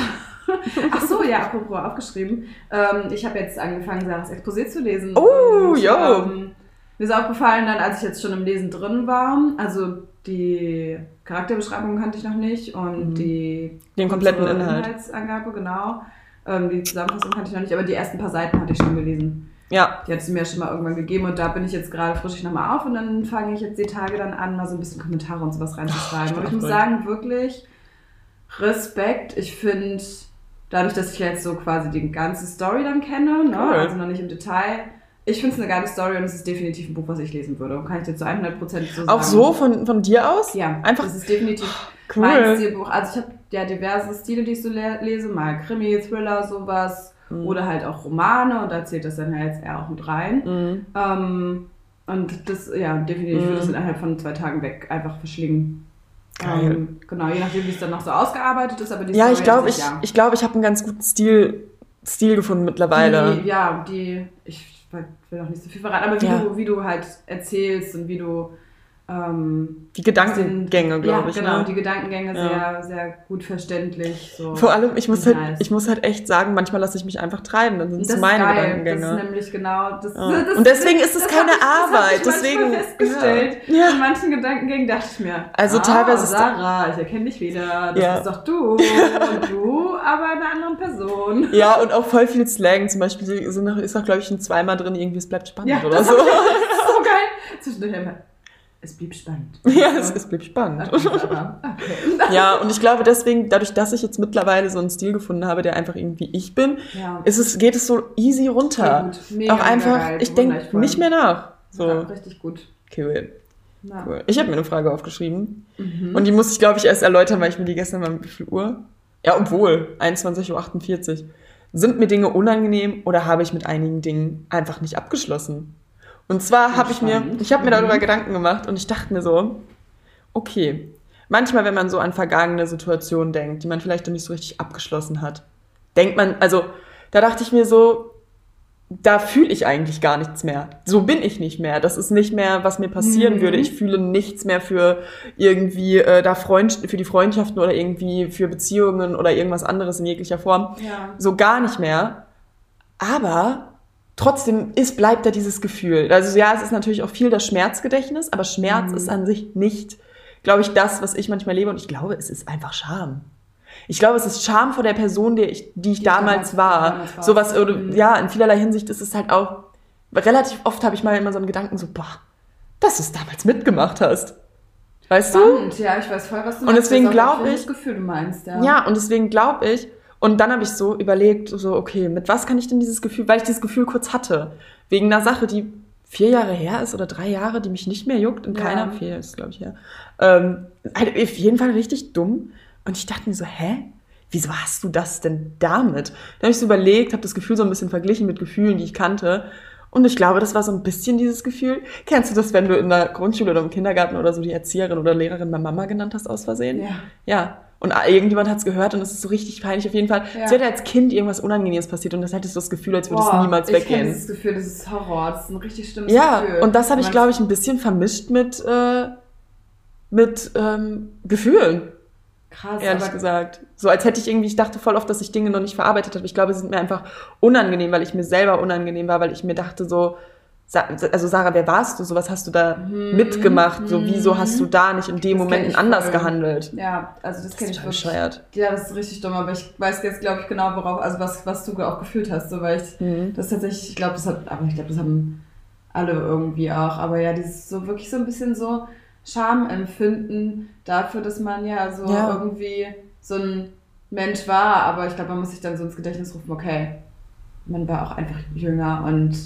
<laughs> Ach so, ja, apropos aufgeschrieben. Ähm, ich habe jetzt angefangen, Sarahs Exposé zu lesen. Oh, Und. Ähm, mir ist aufgefallen, dann, als ich jetzt schon im Lesen drin war, also die Charakterbeschreibung kannte ich noch nicht und Mhm. die Den kompletten Inhalt. Inhaltsangabe, genau. Ähm, die Zusammenfassung kannte ich noch nicht, aber die ersten paar Seiten hatte ich schon gelesen. Ja. Die hat sie mir schon mal irgendwann gegeben und da bin ich jetzt gerade frisch nochmal auf und dann fange ich jetzt die Tage dann an, mal so ein bisschen Kommentare und sowas reinzuschreiben. Ach, Und ich muss sagen, wirklich Respekt. Ich finde, dadurch, dass ich jetzt so quasi die ganze Story dann kenne, ne, Cool. also noch nicht im Detail, ich finde es eine geile Story und es ist definitiv ein Buch, was ich lesen würde. Kann ich dir zu 100% so sagen. Auch so von, von dir aus? Ja, Einfach Das ist definitiv cool. mein Stilbuch. Also ich habe ja diverse Stile, die ich so le lese, mal Krimi, Thriller, sowas. Mhm. Oder halt auch Romane und da zählt das dann halt jetzt eher auch mit rein. Mhm. Ähm, und das, ja, definitiv, ich würde Mhm. das innerhalb von zwei Tagen weg einfach verschlingen. Geil. Ähm, genau, je nachdem, wie es dann noch so ausgearbeitet ist, aber die Ja, Story ich glaube, ich, ja. ich, glaub, ich habe einen ganz guten Stil, Stil gefunden mittlerweile. Die, ja, die, ich will auch nicht so viel verraten, aber wie, Ja. du, wie du halt erzählst und wie du ähm, Die Gedankengänge, glaube ja, ich. genau, ne? die Gedankengänge Ja. sehr, sehr gut verständlich. So. Vor allem, ich muss, Nice. halt, ich muss halt echt sagen, manchmal lasse ich mich einfach treiben, dann sind es meine geil. Gedankengänge. Das ist nämlich genau das. Ja. das Und deswegen ist es keine hab ich, Arbeit, Das hab ich deswegen- festgestellt. Ja. Ja. In manchen Gedankengängen dachte ich mir. Also ah, teilweise ist- Sarah, ich erkenne dich wieder. Das Ja. ist doch du. <laughs> Und du, aber eine andere Person. Ja, und auch voll viel Slang. Zum Beispiel ist noch, glaube ich, schon zweimal drin, irgendwie, es bleibt spannend Ja, oder so. <laughs> so geil. Zwischendurch immer. Es blieb spannend. <laughs> ja, es, es blieb spannend. Okay, okay. Ja, und ich glaube deswegen, dadurch, dass ich jetzt mittlerweile so einen Stil gefunden habe, der einfach irgendwie ich bin, Ja. ist es, geht es so easy runter. Mega, auch einfach, geil. ich denke nicht mehr nach. So, Ja, richtig gut. cool. Ja. cool. Ich habe mir eine Frage aufgeschrieben. Mhm. Und die muss ich, glaube ich, erst erläutern, weil ich mir die gestern mal, wie viel Uhr? Ja, obwohl, 21.48 Uhr. Sind mir Dinge unangenehm oder habe ich mit einigen Dingen einfach nicht abgeschlossen? Und zwar habe ich mir, ich habe mir darüber Mhm. Gedanken gemacht und ich dachte mir so, okay, manchmal, wenn man so an vergangene Situationen denkt, die man vielleicht noch nicht so richtig abgeschlossen hat, denkt man, also da dachte ich mir so, da fühle ich eigentlich gar nichts mehr. So bin ich nicht mehr. Das ist nicht mehr, was mir passieren Mhm. würde. Ich fühle nichts mehr für irgendwie äh, da Freund für die Freundschaften oder irgendwie für Beziehungen oder irgendwas anderes in jeglicher Form. Ja. So gar nicht mehr. Aber trotzdem ist, bleibt da dieses Gefühl. Also ja, es ist natürlich auch viel das Schmerzgedächtnis, aber Schmerz Mhm. ist an sich nicht, glaube ich, das, was ich manchmal lebe. Und ich glaube, es ist einfach Scham. Ich glaube, es ist Scham vor der Person, die ich, die ich Die damals, damals- war. damals warst. Sowas, oder, Mhm. ja, in vielerlei Hinsicht ist es halt auch, relativ oft habe ich mal immer so einen Gedanken so, boah, dass du es damals mitgemacht hast. Weißt du? Spannend, ja, ich weiß voll, was du Und deswegen Das ist auch glaub ein schönes ich- Gefühl, du meinst, ja. Ja, und deswegen glaube ich, und dann habe ich so überlegt, so, okay, mit was kann ich denn dieses Gefühl, weil ich dieses Gefühl kurz hatte, wegen einer Sache, die vier Jahre her ist oder drei Jahre, die mich nicht mehr juckt, und Ja. keiner, vier ist, glaube ich, her, ähm, halt auf jeden Fall richtig dumm. Und ich dachte mir so, hä? Wieso hast du das denn damit? Dann habe ich so überlegt, habe das Gefühl so ein bisschen verglichen mit Gefühlen, die ich kannte. Und ich glaube, das war so ein bisschen dieses Gefühl. Kennst du das, wenn du in der Grundschule oder im Kindergarten oder so die Erzieherin oder Lehrerin mal Mama genannt hast aus Versehen? Ja. Ja. Und irgendjemand hat es gehört und es ist so richtig peinlich. Auf jeden Fall, Ja. als wäre als Kind irgendwas Unangenehmes passiert und das hättest du das Gefühl, als würde es niemals Ich weggehen. dieses Gefühl, das ist Horror, das ist ein richtig schlimmes Ja, Gefühl. und das habe ich, glaube ich, ein bisschen vermischt mit, äh, mit ähm, Gefühlen, krass, ehrlich gesagt. So als hätte ich irgendwie, ich dachte voll oft, dass ich Dinge noch nicht verarbeitet habe. Ich glaube, sie sind mir einfach unangenehm, weil ich mir selber unangenehm war, weil ich mir dachte so, also Sarah, wer warst du? So was hast du da Mhm. mitgemacht? So Mhm. wieso hast du da nicht in dem ich anders voll. gehandelt? ja, also das Das kenne ich wirklich. bescheuert. Ja, das ist richtig dumm, aber ich weiß jetzt, glaube ich, genau, worauf, also was, was du auch gefühlt hast, so, weil ich Mhm. das tatsächlich, ich glaube, das hat, aber ich glaube, das haben alle irgendwie auch, aber ja, dieses so wirklich so ein bisschen so Schamempfinden dafür, dass man ja so Ja. irgendwie so ein Mensch war, aber ich glaube, man muss sich dann so ins Gedächtnis rufen, okay, man war auch einfach jünger und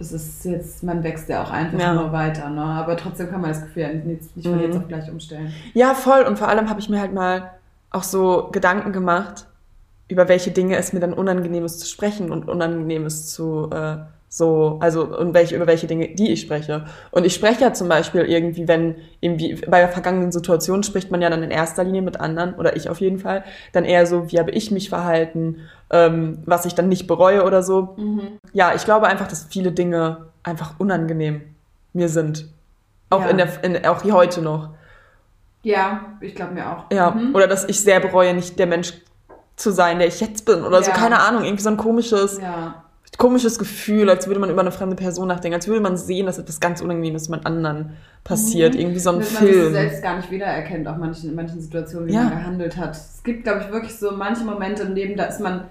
es ist jetzt, man wächst ja auch einfach Ja. nur weiter, ne? Aber trotzdem kann man das Gefühl ja nicht, nicht von Mhm. jetzt auf gleich umstellen. Ja, voll. Und vor allem habe ich mir halt mal auch so Gedanken gemacht, über welche Dinge es mir dann unangenehm ist zu sprechen und unangenehm ist zu, äh, So, also und welche, über welche Dinge, die ich spreche. Und ich spreche ja zum Beispiel irgendwie, wenn irgendwie bei der vergangenen Situation spricht man ja dann in erster Linie mit anderen, oder ich auf jeden Fall, dann eher so, wie habe ich mich verhalten, ähm, was ich dann nicht bereue oder so. Ja, ich glaube einfach, dass viele Dinge einfach unangenehm mir sind. Auch Ja. in der, in, auch wie heute noch. Ja, ich glaube mir auch. Ja, Mhm. oder dass ich sehr bereue, nicht der Mensch zu sein, der ich jetzt bin oder so, Ja. keine Ahnung, irgendwie so ein komisches, Ja. Komisches Gefühl, als würde man über eine fremde Person nachdenken, als würde man sehen, dass etwas ganz Unangenehmes mit anderen passiert, Mhm. irgendwie so ein Dass man sich Film. selbst gar nicht wiedererkennt, auch manchen, in manchen Situationen, wie Ja. man gehandelt hat. Es gibt, glaube ich, wirklich so manche Momente im Leben, da ist man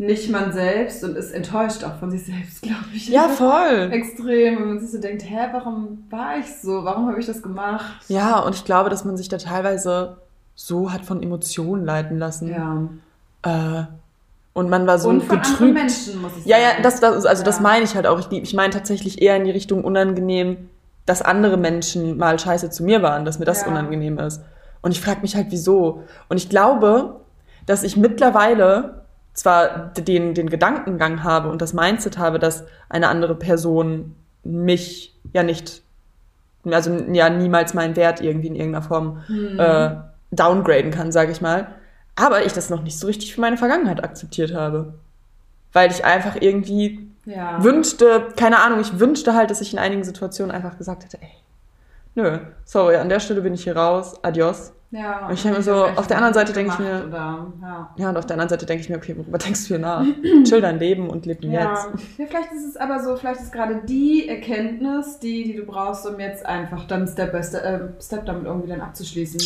nicht man selbst und ist enttäuscht auch von sich selbst, glaube ich. Ja, voll. <laughs> Extrem. Und man sich so denkt, hä, warum war ich so? Warum habe ich das gemacht? Ja, und ich glaube, dass man sich da teilweise so hat von Emotionen leiten lassen. Ja. Äh, und man war so und von. Menschen, muss ich Ja, sagen. ja, das, das, also das Ja. meine ich halt auch. Ich, ich meine tatsächlich eher in die Richtung unangenehm, dass andere Menschen mal scheiße zu mir waren, dass mir das Ja. unangenehm ist. Und ich frage mich halt, wieso. Und ich glaube, dass ich mittlerweile zwar den, den Gedankengang habe und das Mindset habe, dass eine andere Person mich ja nicht, also ja niemals meinen Wert irgendwie in irgendeiner Form Hm. äh, downgraden kann, sage ich mal. Aber ich das noch nicht so richtig für meine Vergangenheit akzeptiert habe. Weil ich einfach irgendwie ja. wünschte, keine Ahnung, ich wünschte halt, dass ich in einigen Situationen einfach gesagt hätte, ey, nö, sorry, an der Stelle bin ich hier raus, adios. ja. Und ich denke mir so, auf der anderen Seite denke ich mir- Oder, ja. Ja, und auf der anderen Seite denke ich mir, okay, worüber denkst du hier nach? <clears throat> Chill dein Leben und leb Ja. Jetzt. ja, vielleicht ist es aber so, vielleicht ist gerade die Erkenntnis, die, die du brauchst, um jetzt einfach dann Step by Step, äh, Step damit irgendwie dann abzuschließen.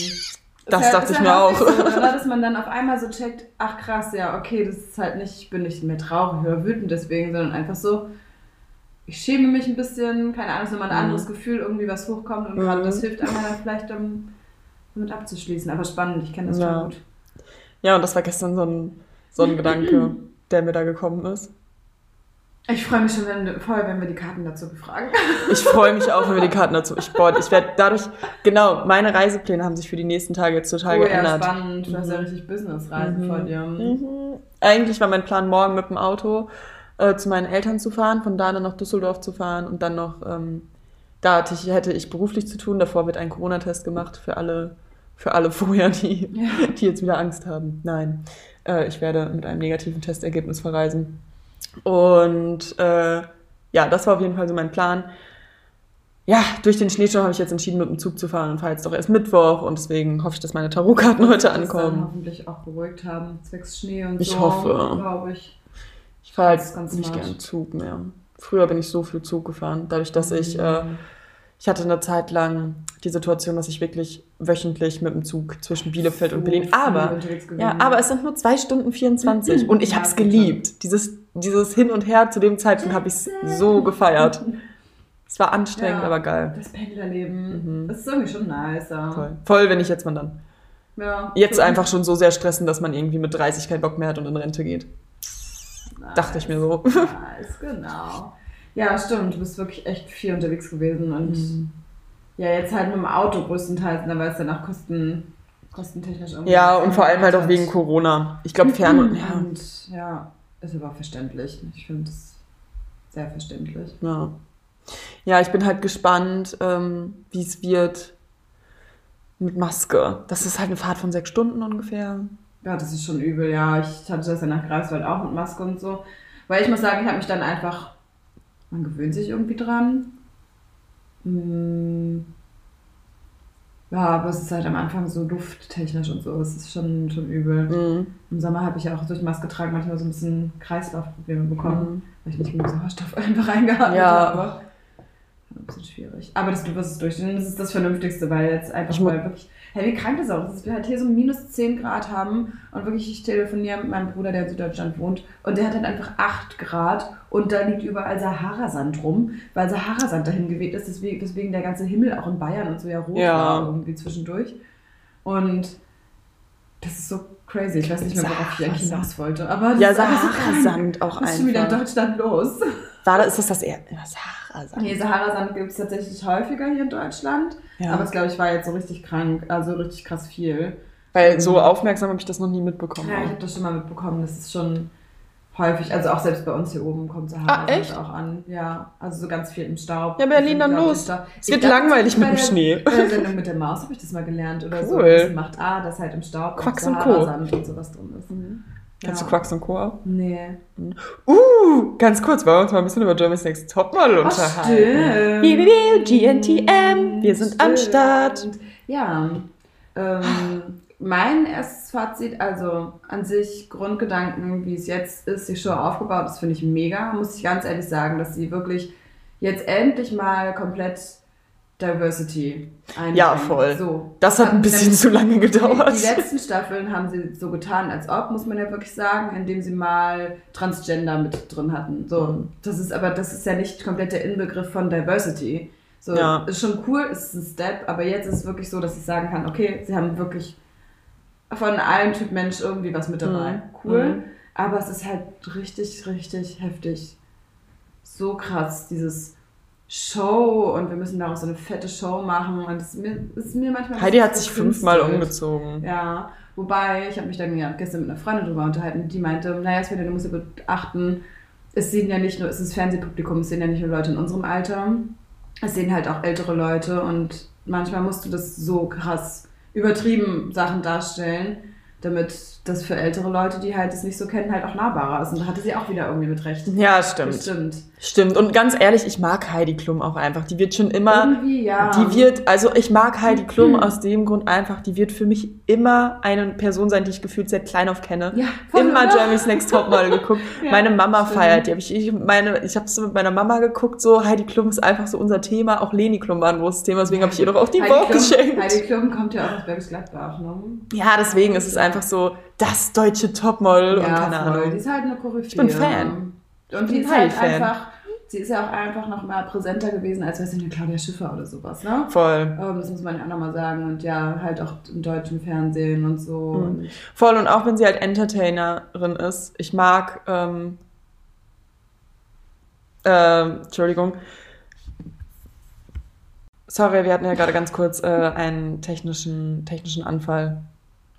Das ja- dachte ich mir auch. So, oder? Dass man dann auf einmal so checkt, ach krass, ja, okay, das ist halt nicht, ich bin nicht mehr traurig oder wütend deswegen, sondern einfach so, ich schäme mich ein bisschen, keine Ahnung, es ist nochmal ein Mhm. anderes Gefühl, irgendwie was hochkommt und Mhm. gerade das hilft einem dann vielleicht, um damit abzuschließen. Aber spannend, ich kenne das Ja. schon gut. Ja, und das war gestern so ein, so ein Gedanke, <clears throat> der mir da gekommen ist. Ich freue mich schon wenn, voll, wenn wir die Karten dazu befragen. Ich freue mich auch, wenn wir die Karten dazu. Ich, boah, ich werde dadurch, genau, meine Reisepläne haben sich für die nächsten Tage jetzt total oh ja, geändert. spannend. Du hast ja Mhm. richtig Businessreisen Mhm. vor dir. Mhm. Eigentlich war mein Plan, morgen mit dem Auto äh, zu meinen Eltern zu fahren, von da dann nach Düsseldorf zu fahren und dann noch, ähm, da hatte ich, hätte ich beruflich zu tun. Davor wird ein Corona-Test gemacht für alle, für alle vorher, die, Ja. die jetzt wieder Angst haben. Nein, äh, ich werde mit einem negativen Testergebnis verreisen. Und äh, ja, das war auf jeden Fall so mein Plan. Ja, durch den Schneesturm habe ich jetzt entschieden, mit dem Zug zu fahren und fahre jetzt doch erst Mittwoch und deswegen hoffe ich, dass meine Tarotkarten heute Das dann ankommen. hoffentlich auch beruhigt haben, zwecks Schnee und Ich so. hoffe. Glaube ich. Ich fahre ganz nicht smart. gern Zug mehr. Früher bin ich so viel Zug gefahren, dadurch, dass ich, äh, ich hatte eine Zeit lang die Situation, dass ich wirklich wöchentlich mit dem Zug zwischen Bielefeld und So Berlin, viel aber, ja, aber es sind nur zwei Stunden 24 und ich Ja, habe es geliebt. Dieses, dieses Hin und Her zu dem Zeitpunkt habe ich so gefeiert. Es war anstrengend, Ja. aber geil. Das Pendlerleben, Mhm. das ist irgendwie schon nice. Voll. Voll, wenn ich jetzt mal dann. Ja. Jetzt So. einfach schon so sehr stressen, dass man irgendwie mit 30 keinen Bock mehr hat und in Rente geht. Nice. Dachte ich mir so. Nice, genau. Ja, stimmt. Du bist wirklich echt viel unterwegs gewesen und Mhm. ja, jetzt halt mit dem Auto größtenteils, ne, weil es danach Kosten, kostentechnisch irgendwie. Ja, und vor allem halt auch wegen Corona. Ich glaube, fern <clears throat> und ja. Und ja, ist aber auch verständlich. Ich finde es sehr verständlich. Ja. Ja, ich bin halt gespannt, ähm, wie es wird mit Maske. Das ist halt eine Fahrt von sechs Stunden ungefähr. Ja, das ist schon übel, ja. Ich hatte das ja nach Greifswald auch mit Maske und so. Weil ich muss sagen, ich habe mich dann einfach. Man gewöhnt sich irgendwie dran. Hm. Ja, aber es ist halt am Anfang so lufttechnisch und so. Es ist schon, schon übel. Mhm. Im Sommer habe ich ja auch durch Maske tragen manchmal so ein bisschen Kreislaufprobleme bekommen, weil ich nicht genug Sauerstoff <laughs> einfach eingeatmet Ja. habe. Ein bisschen schwierig. Aber das, du wirst es durchstehen. Das ist das Vernünftigste, weil jetzt einfach Ich mal wirklich. Hey, wie krank das auch ist, dass wir halt hier so minus 10 Grad haben und wirklich, ich telefoniere mit meinem Bruder, der in Süddeutschland wohnt und der hat halt einfach 8 Grad und da liegt überall Saharasand rum, weil Saharasand dahin geweht ist, deswegen, deswegen der ganze Himmel auch in Bayern und so ja rot Ja. war irgendwie zwischendurch. Und das ist so crazy. Ich weiß nicht mehr, worauf ich eigentlich hinaus wollte. Aber das Ja, einfach. Sahara-Sand auch Was ist schon wieder in einfach. Deutschland los? War da, ist das das eher? Sahara-Sand. Nee, Saharasand gibt es tatsächlich häufiger hier in Deutschland. Ja. Aber es, glaube ich, war jetzt so richtig krank, also richtig krass viel. Weil so aufmerksam habe ich das noch nie mitbekommen. Ja, ich habe das schon mal mitbekommen. Das ist schon häufig, also auch selbst bei uns hier oben kommt Ah, Sahara echt? auch an. Ja, also so ganz viel im Staub. Ja, Berlin, dann los. da- Es wird langweilig mit dem Schnee. Bei der Sendung mit der Maus habe ich das mal gelernt oder so. Cool. Das macht A, dass halt im Staub Quacks und Co. Und sowas drin ist. Kennst Ja. du Quacks und Co. auch? Nee. Uh, ganz kurz, wollen wir uns mal ein bisschen über Germany's Next Topmodel Ach, unterhalten. stimmt. GNTM, wir sind am Stimmt. Start. Ja. Ähm, mein erstes Fazit, also an sich Grundgedanken, wie es jetzt ist, die Show aufgebaut ist, finde ich mega. Muss ich ganz ehrlich sagen, dass sie wirklich jetzt endlich mal komplett Diversity einbringen. Ja, voll. So. Das hat ein bisschen zu lange gedauert. Die, die letzten Staffeln haben sie so getan, als ob, muss man ja wirklich sagen, indem sie mal Transgender mit drin hatten. So, Mhm. das ist aber, das ist ja nicht komplett der Inbegriff von Diversity. So, Ja. ist schon cool, ist ein Step, aber jetzt ist es wirklich so, dass ich sagen kann, okay, sie haben wirklich von allen Typ Mensch irgendwie was mit dabei. Mhm. Cool. Mhm. Aber es ist halt richtig, richtig heftig. So krass, dieses Show und wir müssen daraus so eine fette Show machen und es ist mir, es ist mir manchmal Heidi hat sich fünfmal umgezogen. Ja, wobei, ich habe mich dann ja gestern mit einer Freundin drüber unterhalten, die meinte, naja, Svenja, du musst ja beachten, es sehen ja nicht nur, es ist Fernsehpublikum, es sehen ja nicht nur Leute in unserem Alter, es sehen halt auch ältere Leute und manchmal musst du das so krass übertrieben Sachen darstellen, damit das für ältere Leute, die halt es nicht so kennen, halt auch nahbarer ist. Und da hatte sie auch wieder irgendwie mit recht. Ja, stimmt. Bestimmt. Stimmt. Und ganz ehrlich, ich mag Heidi Klum auch einfach. Die wird schon immer. Irgendwie, ja. Die wird, also ich mag Heidi Klum aus dem Grund einfach, die wird für mich immer eine Person sein, die ich gefühlt seit klein auf kenne. ja, voll, Immer oder? Jeremy's Next Topmodel <laughs> geguckt. Ja, meine Mama stimmt. feiert die. Hab ich ich meine, ich habe so mit meiner Mama geguckt. So Heidi Klum ist einfach so unser Thema. Auch Leni Klum war ein großes Thema. Deswegen habe ich ihr doch auch die Heidi geschenkt. Heidi Klum kommt ja auch aus Bergisch Gladbach, ne? Ja, deswegen ist es einfach so das deutsche Topmodel und keine voll. Die Ahnung. ist halt eine Koryphäe. Ich bin Fan. Und die ist halt Heidi-Fan. einfach, sie ist ja auch einfach noch mal präsenter gewesen, als weiß ich nicht, Claudia Schiffer oder sowas, ne? Voll. Ähm, das muss man ja auch nochmal sagen. Und ja, halt auch im deutschen Fernsehen und so. Mhm. Und Voll und auch wenn sie halt Entertainerin ist. Ich mag, ähm, ähm, Entschuldigung. Sorry, wir hatten ja gerade ganz kurz äh, einen technischen, technischen Anfall.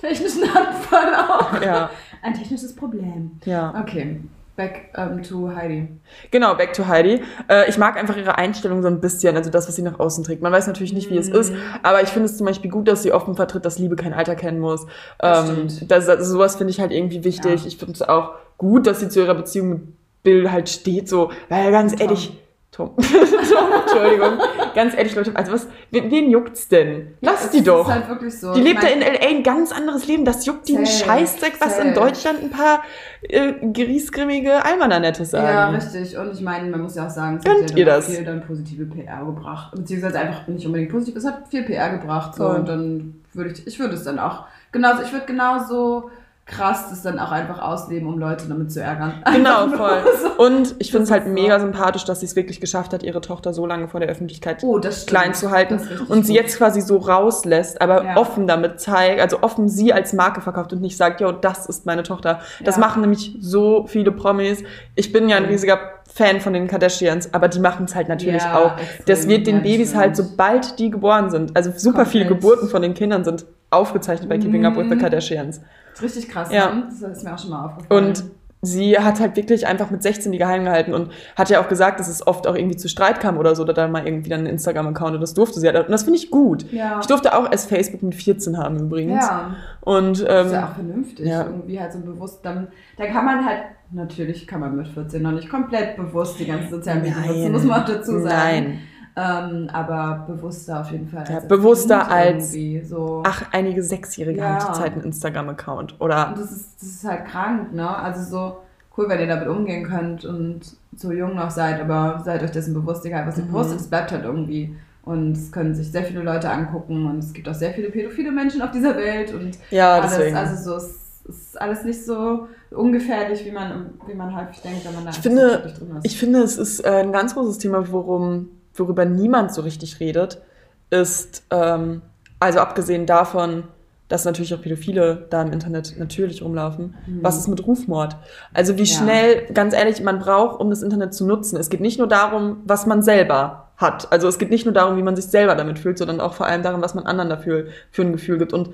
Technischen <laughs> Anfall auch. Ja, Ein technisches Problem. ja. Okay, back ähm, to Heidi. Genau, back to Heidi. Äh, ich mag einfach ihre Einstellung so ein bisschen, also das, was sie nach außen trägt. Man weiß natürlich nicht, wie es Mhm. ist, aber ich finde es zum Beispiel gut, dass sie offen vertritt, dass Liebe kein Alter kennen muss. Das Ähm, stimmt. das, das, sowas finde ich halt irgendwie wichtig. Ja. Ich finde es auch gut, dass sie zu ihrer Beziehung mit Bill halt steht, so, weil ganz Tom. ehrlich, Tom, <laughs> Tom, <laughs> Entschuldigung, ganz ehrlich, Leute, also was, wen, wen juckt's denn? Lass Es die doch. ist halt wirklich so. Die Ich lebt da in LA ein ganz anderes Leben. Das juckt die einen Scheißdreck, was in. Deutschland ein paar äh, griesgrimmige Almananettes sagen. Ja, richtig. Und ich meine, man muss ja auch sagen, es hat ihr ja dann das? viel dann positive PR gebracht. Beziehungsweise einfach nicht unbedingt positiv, es hat viel PR gebracht. So, und dann würde ich, ich würde es dann auch genauso, ich würde genauso krass das dann auch einfach ausleben, um Leute damit zu ärgern. <laughs> Genau, voll. Und ich finde es halt mega so. sympathisch, dass sie es wirklich geschafft hat, ihre Tochter so lange vor der Öffentlichkeit Oh, klein zu halten und sie gut. jetzt quasi so rauslässt, aber Ja. offen damit zeigt, also offen sie als Marke verkauft und nicht sagt, yo, das ist meine Tochter. Das Ja. machen nämlich so viele Promis. Ich bin ja ein Mhm. riesiger Fan von den Kardashians, aber die machen es halt natürlich Ja, auch. extrem. Das wird den Ja, Babys halt, sobald die geboren sind, also super viele Komplett. Geburten von den Kindern sind aufgezeichnet bei Keeping Up with the Mhm. Kardashians. Das richtig krass, Ja. ne? Das ist mir auch schon mal aufgefallen. Und sie hat halt wirklich einfach mit 16 die geheim gehalten und hat ja auch gesagt, dass es oft auch irgendwie zu Streit kam oder so, oder dann mal irgendwie dann einen Instagram-Account und das durfte sie halt. Und das finde ich gut. ja. Ich durfte auch erst Facebook mit 14 haben übrigens. ja. Und Das ähm, ist ja auch vernünftig. ja. Irgendwie halt so bewusst. Dann, da kann man halt, natürlich kann man mit 14 noch nicht komplett bewusst die ganzen sozialen Medien nutzen, muss man auch dazu sagen. Nein. Ähm, aber bewusster auf jeden Fall. Ja, als bewusster als- So. ach, einige Sechsjährige Ja. haben zurzeit einen Instagram-Account. Oder Und das ist, das ist halt krank, ne? Also so cool, wenn ihr damit umgehen könnt und so jung noch seid, aber seid euch dessen bewusst, egal was ihr Mhm. postet, es bleibt halt irgendwie. Und es können sich sehr viele Leute angucken und es gibt auch sehr viele pädophile Menschen auf dieser Welt und ja, alles, deswegen. also so, es ist alles nicht so ungefährlich, wie man, wie man häufig denkt, wenn man da Ich finde- so drin ist. Ich finde, es ist äh, ein ganz großes Thema, worum, worüber niemand so richtig redet, ist, ähm, also abgesehen davon, dass natürlich auch Pädophile da im Internet natürlich rumlaufen, was ist mit Rufmord? Also wie Mhm. Ja. schnell, ganz ehrlich, man braucht, um das Internet zu nutzen. Es geht nicht nur darum, was man selber hat. Also es geht nicht nur darum, wie man sich selber damit fühlt, sondern auch vor allem darum, was man anderen dafür für ein Gefühl gibt. Und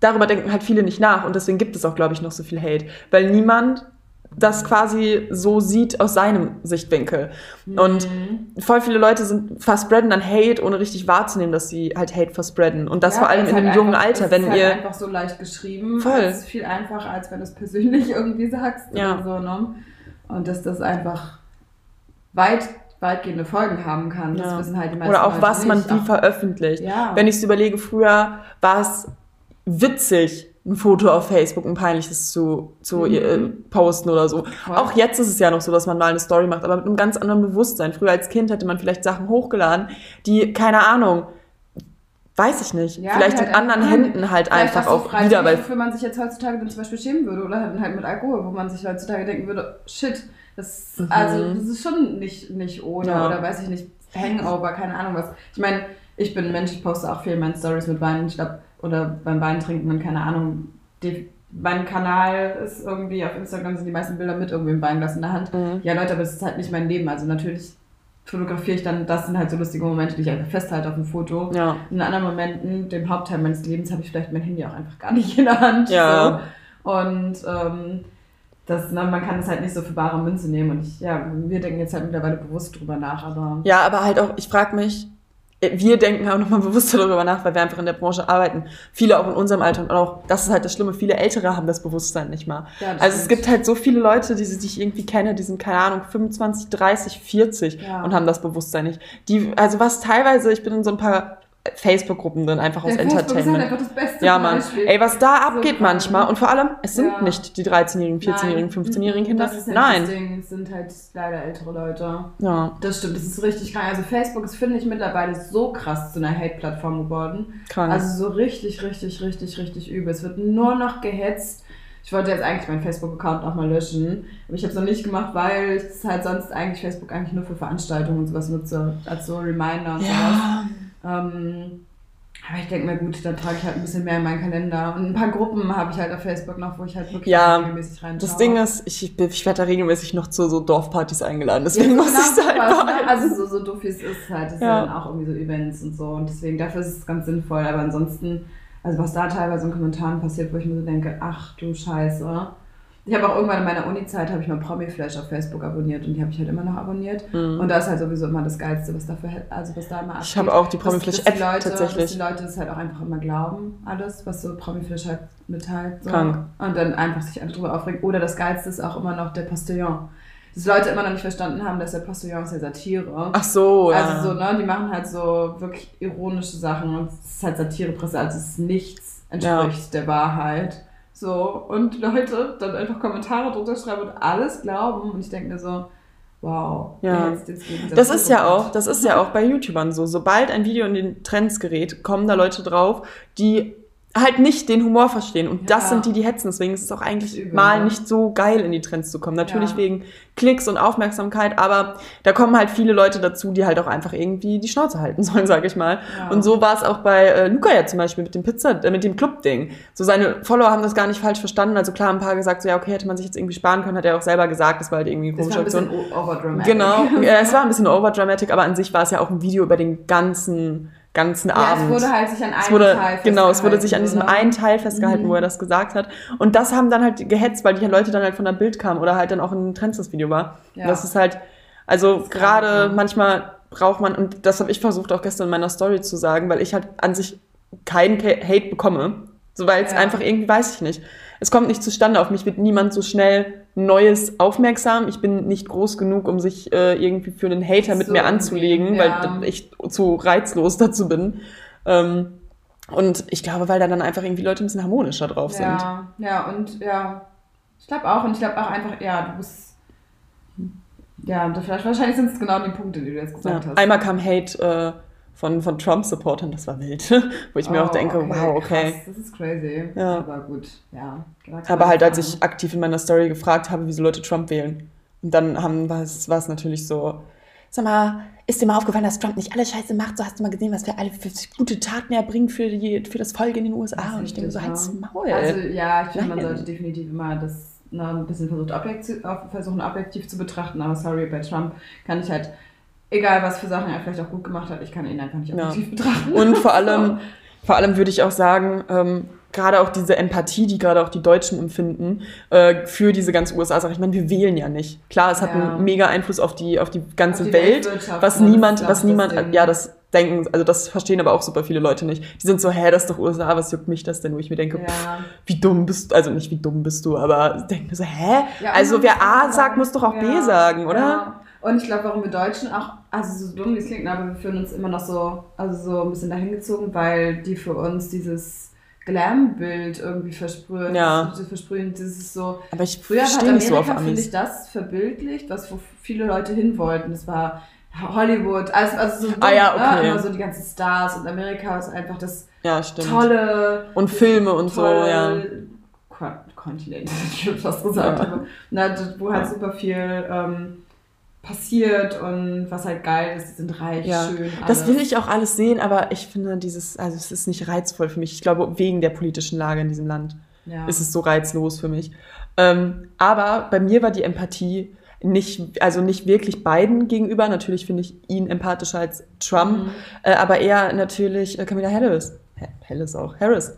darüber denken halt viele nicht nach und deswegen gibt es auch, glaube ich, noch so viel Hate. Weil niemand das quasi so sieht aus seinem Sichtwinkel. Und voll viele Leute sind verspreaden dann Hate, ohne richtig wahrzunehmen, dass sie halt Hate verspreaden. Und das Ja, vor allem in halt jungen einfach, Alter, wenn ist halt ihr. einfach so leicht geschrieben. Voll. Es ist viel einfacher, als wenn du es persönlich <laughs> irgendwie sagst Ja. oder so, ne? Und dass das einfach weit, weitgehende Folgen haben kann. Das Ja. wissen halt die meisten Oder auch Leute was man nicht. wie Auch- veröffentlicht. Ja. Wenn ich es überlege, früher war es witzig, ein Foto auf Facebook, ein peinliches zu, zu Mhm. äh, posten oder so. Voll. Auch jetzt ist es ja noch so, dass man mal eine Story macht, aber mit einem ganz anderen Bewusstsein. Früher als Kind hätte man vielleicht Sachen hochgeladen, die, keine Ahnung, weiß ich nicht, Ja, vielleicht die in halt anderen Händen halt einfach auch Freizügig, wieder, weil wofür man sich jetzt heutzutage dann zum Beispiel schämen würde oder halt halt mit Alkohol, wo man sich heutzutage denken würde, shit, das, Mhm. also, das ist schon nicht, nicht ohne Ja. oder weiß ich nicht, Hangover, keine Ahnung was. Ich meine, ich bin ein Mensch, ich poste auch viel in meinen Stories mit Wein, ich glaube, oder beim Wein trinken und keine Ahnung, die, mein Kanal ist irgendwie, auf Instagram sind die meisten Bilder mit irgendwie im Weinglas in der Hand. Mhm. Ja Leute, aber das ist halt nicht mein Leben, also natürlich fotografiere ich dann, das sind halt so lustige Momente, die ich einfach festhalte auf dem Foto. ja. In anderen Momenten, dem Hauptteil meines Lebens, habe ich vielleicht mein Handy auch einfach gar nicht in der Hand. Ja. So. Und ähm, das, na, man kann das halt nicht so für bare Münze nehmen. Und ich, ja, wir denken jetzt halt mittlerweile bewusst drüber nach, aber Ja, aber halt auch, ich frage mich, wir denken auch nochmal bewusster darüber nach, weil wir einfach in der Branche arbeiten. Viele auch in unserem Alter und auch, das ist halt das Schlimme, viele Ältere haben das Bewusstsein nicht mal. Ja, also es stimmt. gibt halt so viele Leute, die, die ich irgendwie kenne, die sind, keine Ahnung, 25, 30, 40 Ja. und haben das Bewusstsein nicht. Die, also was teilweise, ich bin in so ein paar Facebook-Gruppen drin, einfach aus ist halt Entertainment. einfach das beste Ja, Mann. Beispiel. Ey, was da So abgeht krank. manchmal und vor allem, es sind Ja. nicht die 13-jährigen, 14-jährigen, Nein. 15-jährigen Kinder. Das ist halt Nein. das Ding, es sind halt leider ältere Leute. Ja, Das stimmt, das ist richtig krank. Also Facebook ist, finde ich, mittlerweile so krass zu einer Hate-Plattform geworden. krank. Also so richtig, richtig, richtig, richtig übel. Es wird nur noch gehetzt. Ich wollte jetzt eigentlich meinen Facebook-Account nochmal löschen, aber ich habe es noch nicht gemacht, weil ich halt sonst eigentlich Facebook eigentlich nur für Veranstaltungen und sowas nutze, als so Reminder und ja. sowas. Ähm, aber ich denke mir, gut, dann trage ich halt ein bisschen mehr in meinen Kalender. Und ein paar Gruppen habe ich halt auf Facebook noch, wo ich halt wirklich Ja, regelmäßig reinschaue. Das Ding ist, ich, ich werde da regelmäßig noch zu so Dorfpartys eingeladen, deswegen Ja, muss genau ich da halt ne? Also so, so doof wie es ist halt, das Ja. sind auch irgendwie so Events und so und deswegen dafür ist es ganz sinnvoll, aber ansonsten, also was da teilweise in Kommentaren passiert, wo ich mir so denke, ach du Scheiße. Ich habe auch irgendwann in meiner Uni-Zeit habe ich mal Promiflash auf Facebook abonniert und die habe ich halt immer noch abonniert und da ist halt sowieso immer das Geilste, was dafür, also was da immer Mhm. Ich habe auch die Promiflash-App Leute- Dass tatsächlich. die Leute das halt auch einfach immer glauben, alles, was so Promiflash halt mitteilt. So. Krank. Und dann einfach sich drüber aufregen. Oder das Geilste ist auch immer noch der Postillon. Dass Leute immer noch nicht verstanden haben, dass der Postillon ist ja Satire. Ach so, ja. Also so, ne, die machen halt so wirklich ironische Sachen und es ist halt Satirepresse, also es ist nichts entspricht der Wahrheit. So, und Leute dann einfach Kommentare drunter schreiben und alles glauben und ich denke mir so, wow. Ja. jetzt gegen Das Satire ist ja auch, das ist ja auch bei YouTubern so. Sobald ein Video in den Trends gerät, kommen da Leute drauf, die halt nicht den Humor verstehen. Und das Ja. sind die, die hetzen. Deswegen ist es auch Das eigentlich übel, mal nicht so geil, in die Trends zu kommen. Natürlich Ja. wegen Klicks und Aufmerksamkeit, aber da kommen halt viele Leute dazu, die halt auch einfach irgendwie die Schnauze halten <laughs> sollen, sag ich mal. Ja. Und so war es auch bei äh, Luca ja zum Beispiel mit dem Pizza, äh, mit dem Club-Ding. So seine Follower haben das gar nicht falsch verstanden. Also klar, ein paar gesagt, so ja, okay, hätte man sich jetzt irgendwie sparen können, hat er auch selber gesagt, das war halt irgendwie eine Das komische war ein Aktion. bisschen o- overdramatic. Genau, <laughs> ja, es war ein bisschen overdramatic, aber an sich war es ja auch ein Video über den ganzen, ganzen Ja, Abend. es wurde halt sich an einem wurde, Teil genau, es wurde sich an festgehalten, diesem oder? einen Teil festgehalten, Mhm. wo er das gesagt hat. Und das haben dann halt gehetzt, weil die Leute dann halt von der Bild kamen oder halt dann auch in Trends das Video war. Ja. Das ist halt, also gerade ja. manchmal braucht man, und das habe ich versucht auch gestern in meiner Story zu sagen, weil ich halt an sich keinen Hate bekomme. So, weil es Ja. einfach irgendwie, weiß ich nicht. Es kommt nicht zustande. Auf mich wird niemand so schnell Neues aufmerksam. Ich bin nicht groß genug, um sich äh, irgendwie für einen Hater mit So, mir anzulegen, ja. weil ich zu reizlos dazu bin. Ähm, und ich glaube, weil da dann einfach irgendwie Leute ein bisschen harmonischer drauf sind. Ja, ja, und ja, ich glaube auch. Und ich glaube auch einfach, ja, du bist. Ja, vielleicht, wahrscheinlich sind es genau die Punkte, die du jetzt Ja. gesagt hast. Einmal kam Hate äh, von, von Trump-Supportern, das war wild. <laughs> Wo ich mir Oh, auch denke, wow, okay. Krass, das ist crazy. Ja. Aber gut, ja. Aber halt, als ich aktiv in meiner Story gefragt habe, wieso Leute Trump wählen. Und dann haben, war, es, war es natürlich so, sag mal, ist dir mal aufgefallen, dass Trump nicht alle Scheiße macht? So hast du mal gesehen, was für alle für gute Taten er bringt für, die, für das Volk in den USA. Und ich denke so, halt's Maul. Also ja, ich finde, man sollte definitiv immer das ne, ein bisschen versucht, objektiv, versuchen, objektiv zu betrachten. Aber sorry, bei Trump kann ich halt, egal was für Sachen er vielleicht auch gut gemacht hat, ich kann ihn einfach nicht Ja. objektiv betrachten. Und vor allem, <laughs> vor allem würde ich auch sagen, ähm, gerade auch diese Empathie, die gerade auch die Deutschen empfinden, äh, für diese ganze USA-Sache. Ich meine, wir wählen ja nicht. Klar, es hat Ja. einen mega Einfluss auf die, auf die ganze Auf die Welt, was niemand, was niemand, Ding. ja, das denken, also das verstehen aber auch super viele Leute nicht. Die sind so, hä, das ist doch USA, was juckt mich das denn? Wo ich mir denke, pff, Ja. wie dumm bist du, also nicht wie dumm bist du, aber denke mir so, hä? Ja, also wer A sagt, muss doch auch B ja, sagen, oder? Und ich glaube, warum wir Deutschen auch, also so dumm wie es klingt, aber wir fühlen uns immer noch so, also so ein bisschen dahin gezogen, weil die für uns dieses Glam-Bild irgendwie versprühen. Ja. Das, versprühen, dieses so. Aber ich Früher hat nicht so Amerika, finde ich, das verbildlicht, was wo viele Leute hin wollten. Das war Hollywood, also, also so dumm, Ah ja, ne? okay. immer so die ganzen Stars und Amerika ist einfach das Ja, tolle Und Filme und so, ja. Kon Kontinent, <laughs> ich würde fast gesagt, Ja. aber na, wo halt super viel ähm, passiert und was halt geil ist, sind reich, Ja, schön. Das alles. will ich auch alles sehen, aber ich finde dieses, also es ist nicht reizvoll für mich. Ich glaube, wegen der politischen Lage in diesem Land ja. ist es so reizlos für mich. Ähm, aber bei mir war die Empathie nicht, also nicht wirklich beiden gegenüber. Natürlich finde ich ihn empathischer als Trump, Mhm. äh, aber eher natürlich äh, Camilla Harris. Ha- Harris auch, Harris.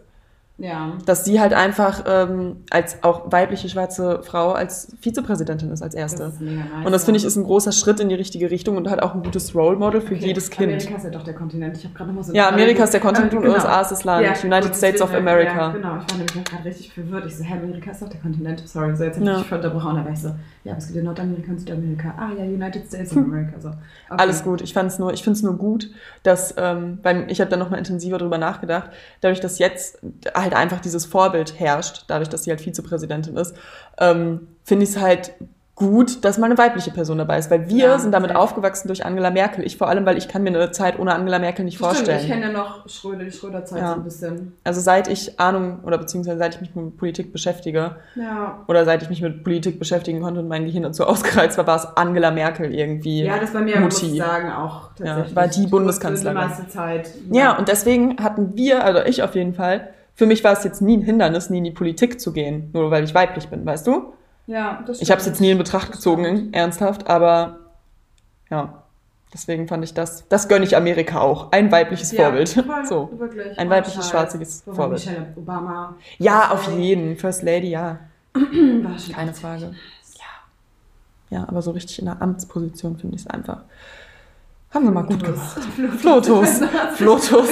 Ja. Dass sie halt einfach ähm, als auch weibliche schwarze Frau als Vizepräsidentin ist als Das erste. ist mega nice. Und das finde ich ist ein großer Schritt in die richtige Richtung und halt auch ein gutes Role Model für Okay, jedes Kind. Amerika ist ja doch der Kontinent. Ich habe gerade nochmal so. Ja, Amerika ist der Kontinent und genau. USA ist das Land. Ja, United gut, States of America. Ja, genau, ich war nämlich gerade richtig verwirrt. Ich so, hä, Amerika ist doch der Kontinent. Sorry, so jetzt habe Ja. ich dich voll unterbrochen. Da war ich so, ja, aber es gibt ja Nordamerika und Südamerika. Ah ja, United States of America. So. Okay. Alles gut. Ich fand's nur, ich finde es nur gut, dass, ähm, beim, ich habe dann nochmal intensiver drüber nachgedacht, dadurch, dass jetzt halt einfach dieses Vorbild herrscht, dadurch, dass sie halt Vizepräsidentin ist, ähm, finde ich es halt gut, dass mal eine weibliche Person dabei ist, weil wir Ja, sind damit aufgewachsen durch Angela Merkel. Ich vor allem, weil ich kann mir eine Zeit ohne Angela Merkel nicht Stimmt, vorstellen. ich kenne ja noch Schröder, die Schröder-Zeit Ja. so ein bisschen. also seit ich Ahnung oder beziehungsweise seit ich mich mit Politik beschäftige Ja. oder seit ich mich mit Politik beschäftigen konnte und mein Gehirn dazu <laughs> ausgereizt war, war es Angela Merkel irgendwie. Ja, das bei mir, muss Mutti. ich sagen, auch tatsächlich. war die Ich Bundeskanzlerin. Die meiste Zeit. Ja, und deswegen hatten wir, also ich auf jeden Fall, für mich war es jetzt nie ein Hindernis, nie in die Politik zu gehen, nur weil ich weiblich bin, weißt du? ja das Ich habe es stimmt. jetzt nie in Betracht gezogen, stimmt. ernsthaft, aber ja, deswegen fand ich das, das gönne ich Amerika auch, ein weibliches Ja, Vorbild. voll, <laughs> So. Wirklich. Ein Voll weibliches, schwarziges Wobei Vorbild. Michelle Obama. Ja, auf jeden, First Lady, ja, <clears throat> keine Frage. Ja, ja, aber so richtig in der Amtsposition finde ich es einfach. Haben wir mal gut gemacht. <laughs> Flotus. <laughs> Flotus.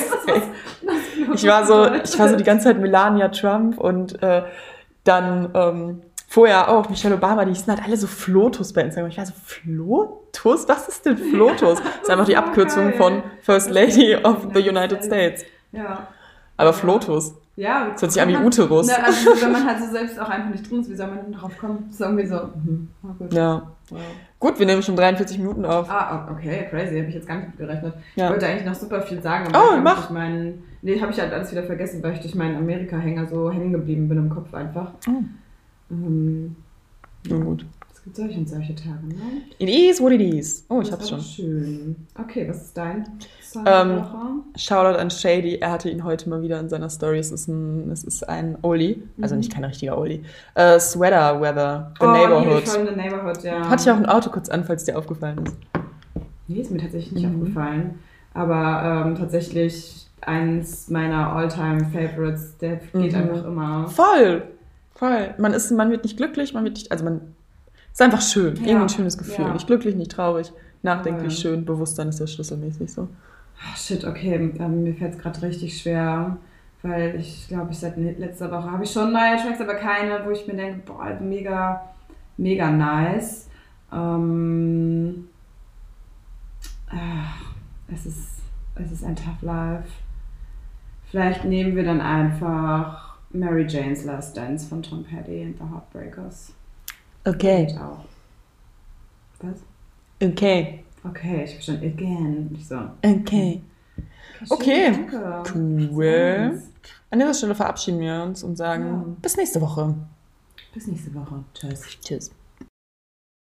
Ich war so, ich war so die ganze Zeit Melania Trump und äh, dann ähm, vorher auch Michelle Obama, die hießen halt alle so Flotus bei Instagram. Ich war so, Flotus? Was ist denn Flotus? <laughs> Das ist einfach die Abkürzung geil. von First Lady of the United States. Ja. Aber Flotus. Ja, Das hört sich an wie Uterus. Na, also, wenn man halt so selbst auch einfach nicht drin ist, wie soll man denn drauf kommen? Das ist irgendwie so, mhm, na gut. Ja. Wow. Gut, wir nehmen schon 43 Minuten auf. Ah, okay, crazy, habe ich jetzt gar nicht mitgerechnet. Ja. Ich wollte eigentlich noch super viel sagen, Oh, aber ich mach. durch meinen, nee, habe ich halt alles wieder vergessen, weil ich durch meinen Amerika-Hänger so hängen geblieben bin im Kopf einfach. Oh. Ähm, Na gut. Es gibt solche und solche Tage, ne? It is what it is. Oh, ich Das hab's schon. Schön. Okay, was ist dein Song Ähm? Shoutout an Shady, er hatte ihn heute mal wieder in seiner Story. Es ist ein, es ist ein Oldie, also Mhm. nicht kein richtiger Oldie. Äh, Sweater Weather, The oh, Nee, Neighborhood. in the Neighborhood, ja. Hatte ich auch ein Auto kurz an, falls dir aufgefallen ist. Nee, ist mir tatsächlich nicht Mhm. aufgefallen. Aber ähm, tatsächlich eins meiner All-Time-Favorites, der geht Mhm. einfach immer. Voll! Voll. Man, ist, man wird nicht glücklich, man wird nicht, also man ist einfach schön. Ja, Irgendwie ein schönes Gefühl. ja. Nicht glücklich, nicht traurig, nachdenklich, Voll. schön, Bewusstsein ist der Schlüssel mäßig so. Ah, shit, okay, ähm, mir fällt es gerade richtig schwer, weil ich glaube, ich seit ne- letzter Woche habe ich schon neue Tracks, aber keine, wo ich mir denke, boah, mega, mega nice. Ähm, ach, es, ist, es ist ein Tough Life. Vielleicht nehmen wir dann einfach Mary Jane's Last Dance von Tom Petty and the Heartbreakers. Okay. Geht auch. Was? Okay. Okay, ich verstehe. Again. Ich so. Okay. Okay, Okay. Danke. Cool. An dieser Stelle verabschieden wir uns und sagen Ja. bis nächste Woche. Bis nächste Woche. Tschüss. Tschüss.